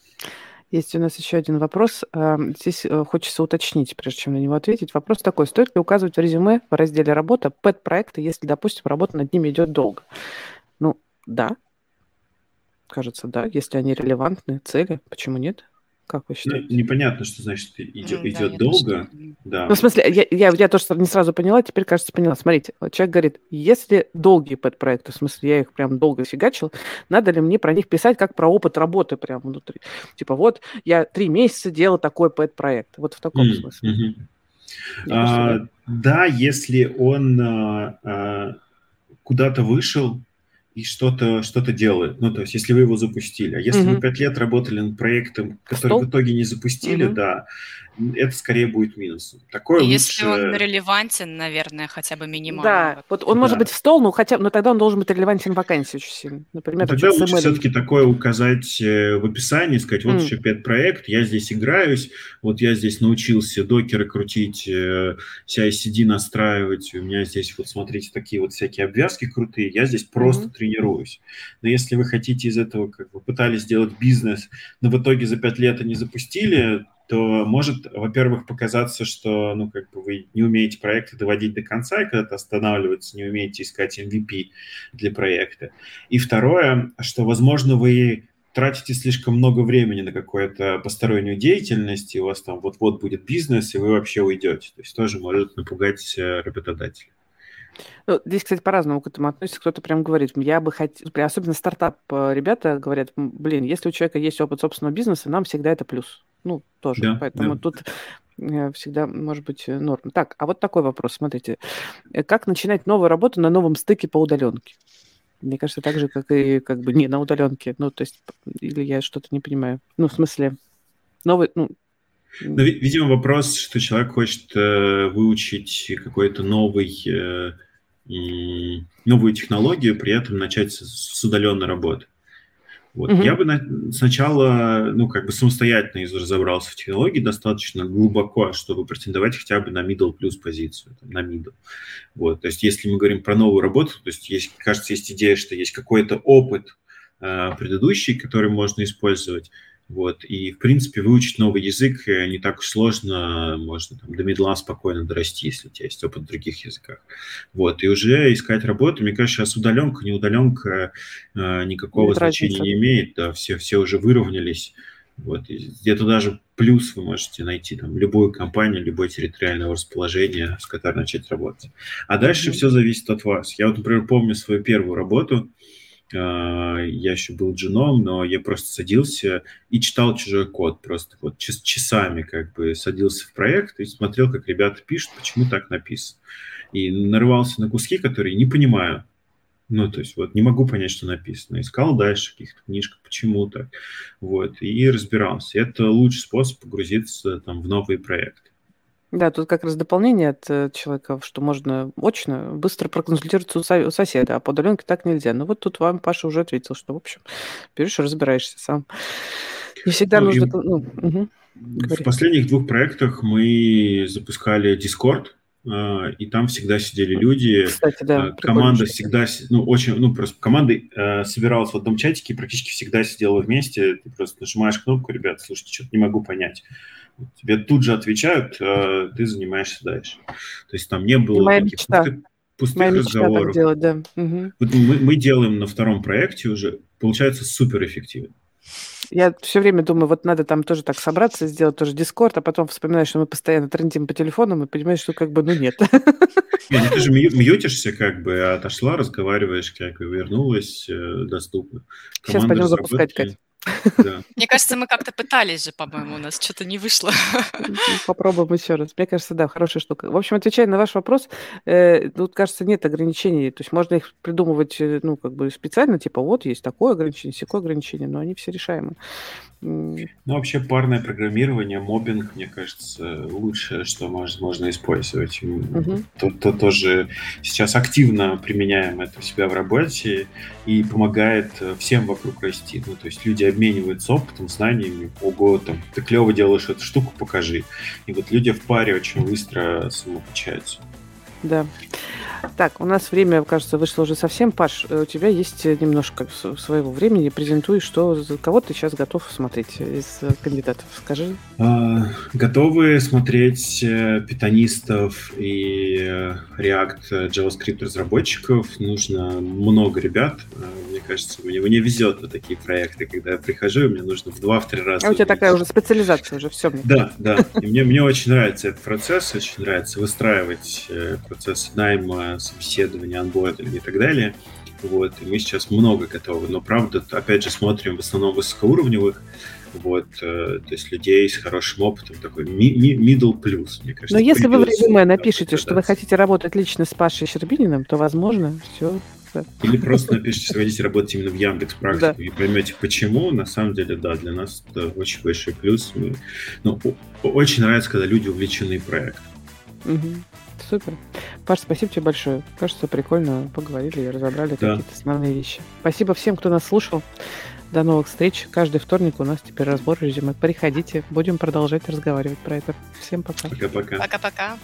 Есть у нас еще один вопрос. Здесь э, хочется уточнить, прежде чем на него ответить. Вопрос такой. Стоит ли указывать в резюме в разделе «Работа» пэт-проекты, если, допустим, работа над ними идет долго? Ну, да. Кажется, да. Если они релевантны, цели, почему нет? Как вы считаете? Ну, непонятно, что значит идет, mm, идет да, долго. Да. Ну, в смысле, я, я, я тоже не сразу поняла, теперь, кажется, поняла. Смотрите, вот человек говорит, если долгие подпроекты, в смысле, я их прям долго фигачил, надо ли мне про них писать как про опыт работы прямо внутри? Типа, вот, я три месяца делал такой пэт-проект. Вот в таком mm, смысле. Mm-hmm. А, да, если он а, а, куда-то вышел, и что-то что делает. Ну, то есть, если вы его запустили. А если угу. вы пять лет работали над проектом, который Стол? в итоге не запустили, угу. да, это скорее будет минусом. Такое Если он релевантен, наверное, хотя бы минимально. Да, вот он да. может быть в стол, но хотя, но тогда он должен быть релевантен вакансии очень сильно. Например, тогда лучше все-таки такое указать э, в описании, сказать, вот mm. еще пять проект, я здесь играюсь, вот я здесь научился докеры крутить, CI-CD э, настраивать, у меня здесь вот смотрите такие вот всякие обвязки крутые, я здесь просто mm-hmm. тренируюсь. Но если вы хотите из этого, как бы пытались сделать бизнес, но в итоге за пять лет они запустили, то может, во-первых, показаться, что ну, как бы вы не умеете проекты доводить до конца, и когда-то останавливаться, не умеете искать MVP для проекта. И второе, что, возможно, вы тратите слишком много времени на какую-то постороннюю деятельность, и у вас там вот-вот будет бизнес, и вы вообще уйдете. То есть тоже может напугать э, работодателя. Ну, здесь, кстати, по-разному к этому относится. Кто-то прям говорит, я бы хотел, особенно стартап э, ребята говорят, блин, если у человека есть опыт собственного бизнеса, нам всегда это плюс. Ну, тоже. Да, Поэтому да. тут э, всегда может быть э, норм. Так, а вот такой вопрос, смотрите. Как начинать новую работу на новом стыке по удаленке? Мне кажется, так же, как и как бы не на удаленке. Ну, то есть, или я что-то не понимаю. Ну, в смысле, новый, ну, ну, видимо, вопрос, что человек хочет э, выучить какой-то новый э, новую технологию, при этом начать с, с удаленной работы. Вот. Mm-hmm. Я бы на, сначала, ну, как бы самостоятельно разобрался в технологии достаточно глубоко, чтобы претендовать хотя бы на middle плюс позицию, там, на middle. Вот. То есть, если мы говорим про новую работу, то есть, есть, кажется, есть идея, что есть какой-то опыт э, предыдущий, который можно использовать, вот. И, в принципе, выучить новый язык э, не так уж сложно. Можно там, до медла спокойно дорасти, если у тебя есть опыт в других языках. Вот. И уже искать работу, мне кажется, сейчас удаленка, не удаленка э, никакого Нет значения разницы. не имеет. Да, все, все уже выровнялись. Вот. где-то даже плюс вы можете найти там любую компанию, любое территориальное расположение, с которой начать работать. А дальше mm-hmm. все зависит от вас. Я вот, например, помню свою первую работу. А, я еще был джином, но я просто садился и читал чужой код, просто вот часами как бы садился в проект и смотрел, как ребята пишут, почему так написано. И нарывался на куски, которые не понимаю. Ну, то есть вот не могу понять, что написано. Искал дальше в каких-то книжках, почему так. Вот, и разбирался. Это лучший способ погрузиться там в новые проекты. Да, тут как раз дополнение от э, человека, что можно очно быстро проконсультироваться у, со- у соседа, а по удаленке так нельзя. Ну вот тут вам Паша уже ответил, что, в общем, берешь и разбираешься сам. Не всегда ну, нужно... И... Ну, угу. В последних двух проектах мы запускали Discord, и там всегда сидели люди. Кстати, да, а, команда всегда, ну, очень, ну, просто команда э, собиралась в одном чатике, практически всегда сидела вместе. Ты просто нажимаешь кнопку, ребят, слушайте, что-то не могу понять тебе тут же отвечают, а ты занимаешься дальше. То есть там не было Моя таких мечта. пустых, пустых Моя разговоров. Так делать, да. Угу. Вот мы, мы делаем на втором проекте уже, получается супер эффективно. Я все время думаю, вот надо там тоже так собраться, сделать тоже дискорд, а потом вспоминаешь, что мы постоянно трендим по телефонам и понимаешь, что как бы, ну нет. Нет, ну ты же мьютишься, как бы, а отошла, разговариваешь, как бы вернулась, э, доступно. Сейчас пойдем запускать, Катя. Мне кажется, мы как-то пытались же, по-моему, у нас что-то не вышло. Ну, попробуем еще раз. Мне кажется, да, хорошая штука. В общем, отвечая на ваш вопрос, э, тут, кажется, нет ограничений. То есть можно их придумывать, э, ну, как бы специально, типа, вот есть такое ограничение, такое ограничение, но они все решаемы. Ну, вообще парное программирование, мобинг, мне кажется, лучшее, что можно использовать. Угу. То, то тоже сейчас активно применяем это у себя в работе и помогает э, всем вокруг расти. Ну, то есть люди обмениваются опытом, знаниями. Ого, там, ты клево делаешь эту штуку, покажи. И вот люди в паре очень быстро самообучаются. Да. Так, у нас время, кажется, вышло уже совсем. Паш, у тебя есть немножко своего времени. Презентуй, что, кого ты сейчас готов смотреть из кандидатов. Скажи. А, готовы смотреть э, питанистов и э, React э, JavaScript разработчиков. Нужно много ребят. Мне кажется, мне, мне везет на такие проекты, когда я прихожу, и мне нужно в два-три раза. А у тебя такая уже специализация уже, все. Да, да. И мне, мне очень нравится этот процесс, очень нравится выстраивать процесс найма, собеседования, анбординга и так далее. Вот, и мы сейчас много готовы, но правда, опять же, смотрим в основном высокоуровневых, вот, э, то есть людей с хорошим опытом, такой ми- ми- middle plus, мне кажется. Но если вы в резюме напишите, что вы хотите работать лично с Пашей Щербининым, то, возможно, все или просто напишите, что хотите работать именно в Яндекс практику да. и поймете почему. На самом деле, да, для нас это очень большой плюс. Мы, ну, очень нравится, когда люди увлечены проектом. Угу. Супер. Паш, спасибо тебе большое. Кажется, прикольно поговорили и разобрали да. какие-то основные вещи. Спасибо всем, кто нас слушал. До новых встреч. Каждый вторник у нас теперь разбор резюме. Приходите, будем продолжать разговаривать про это. Всем пока. Пока-пока. Пока-пока.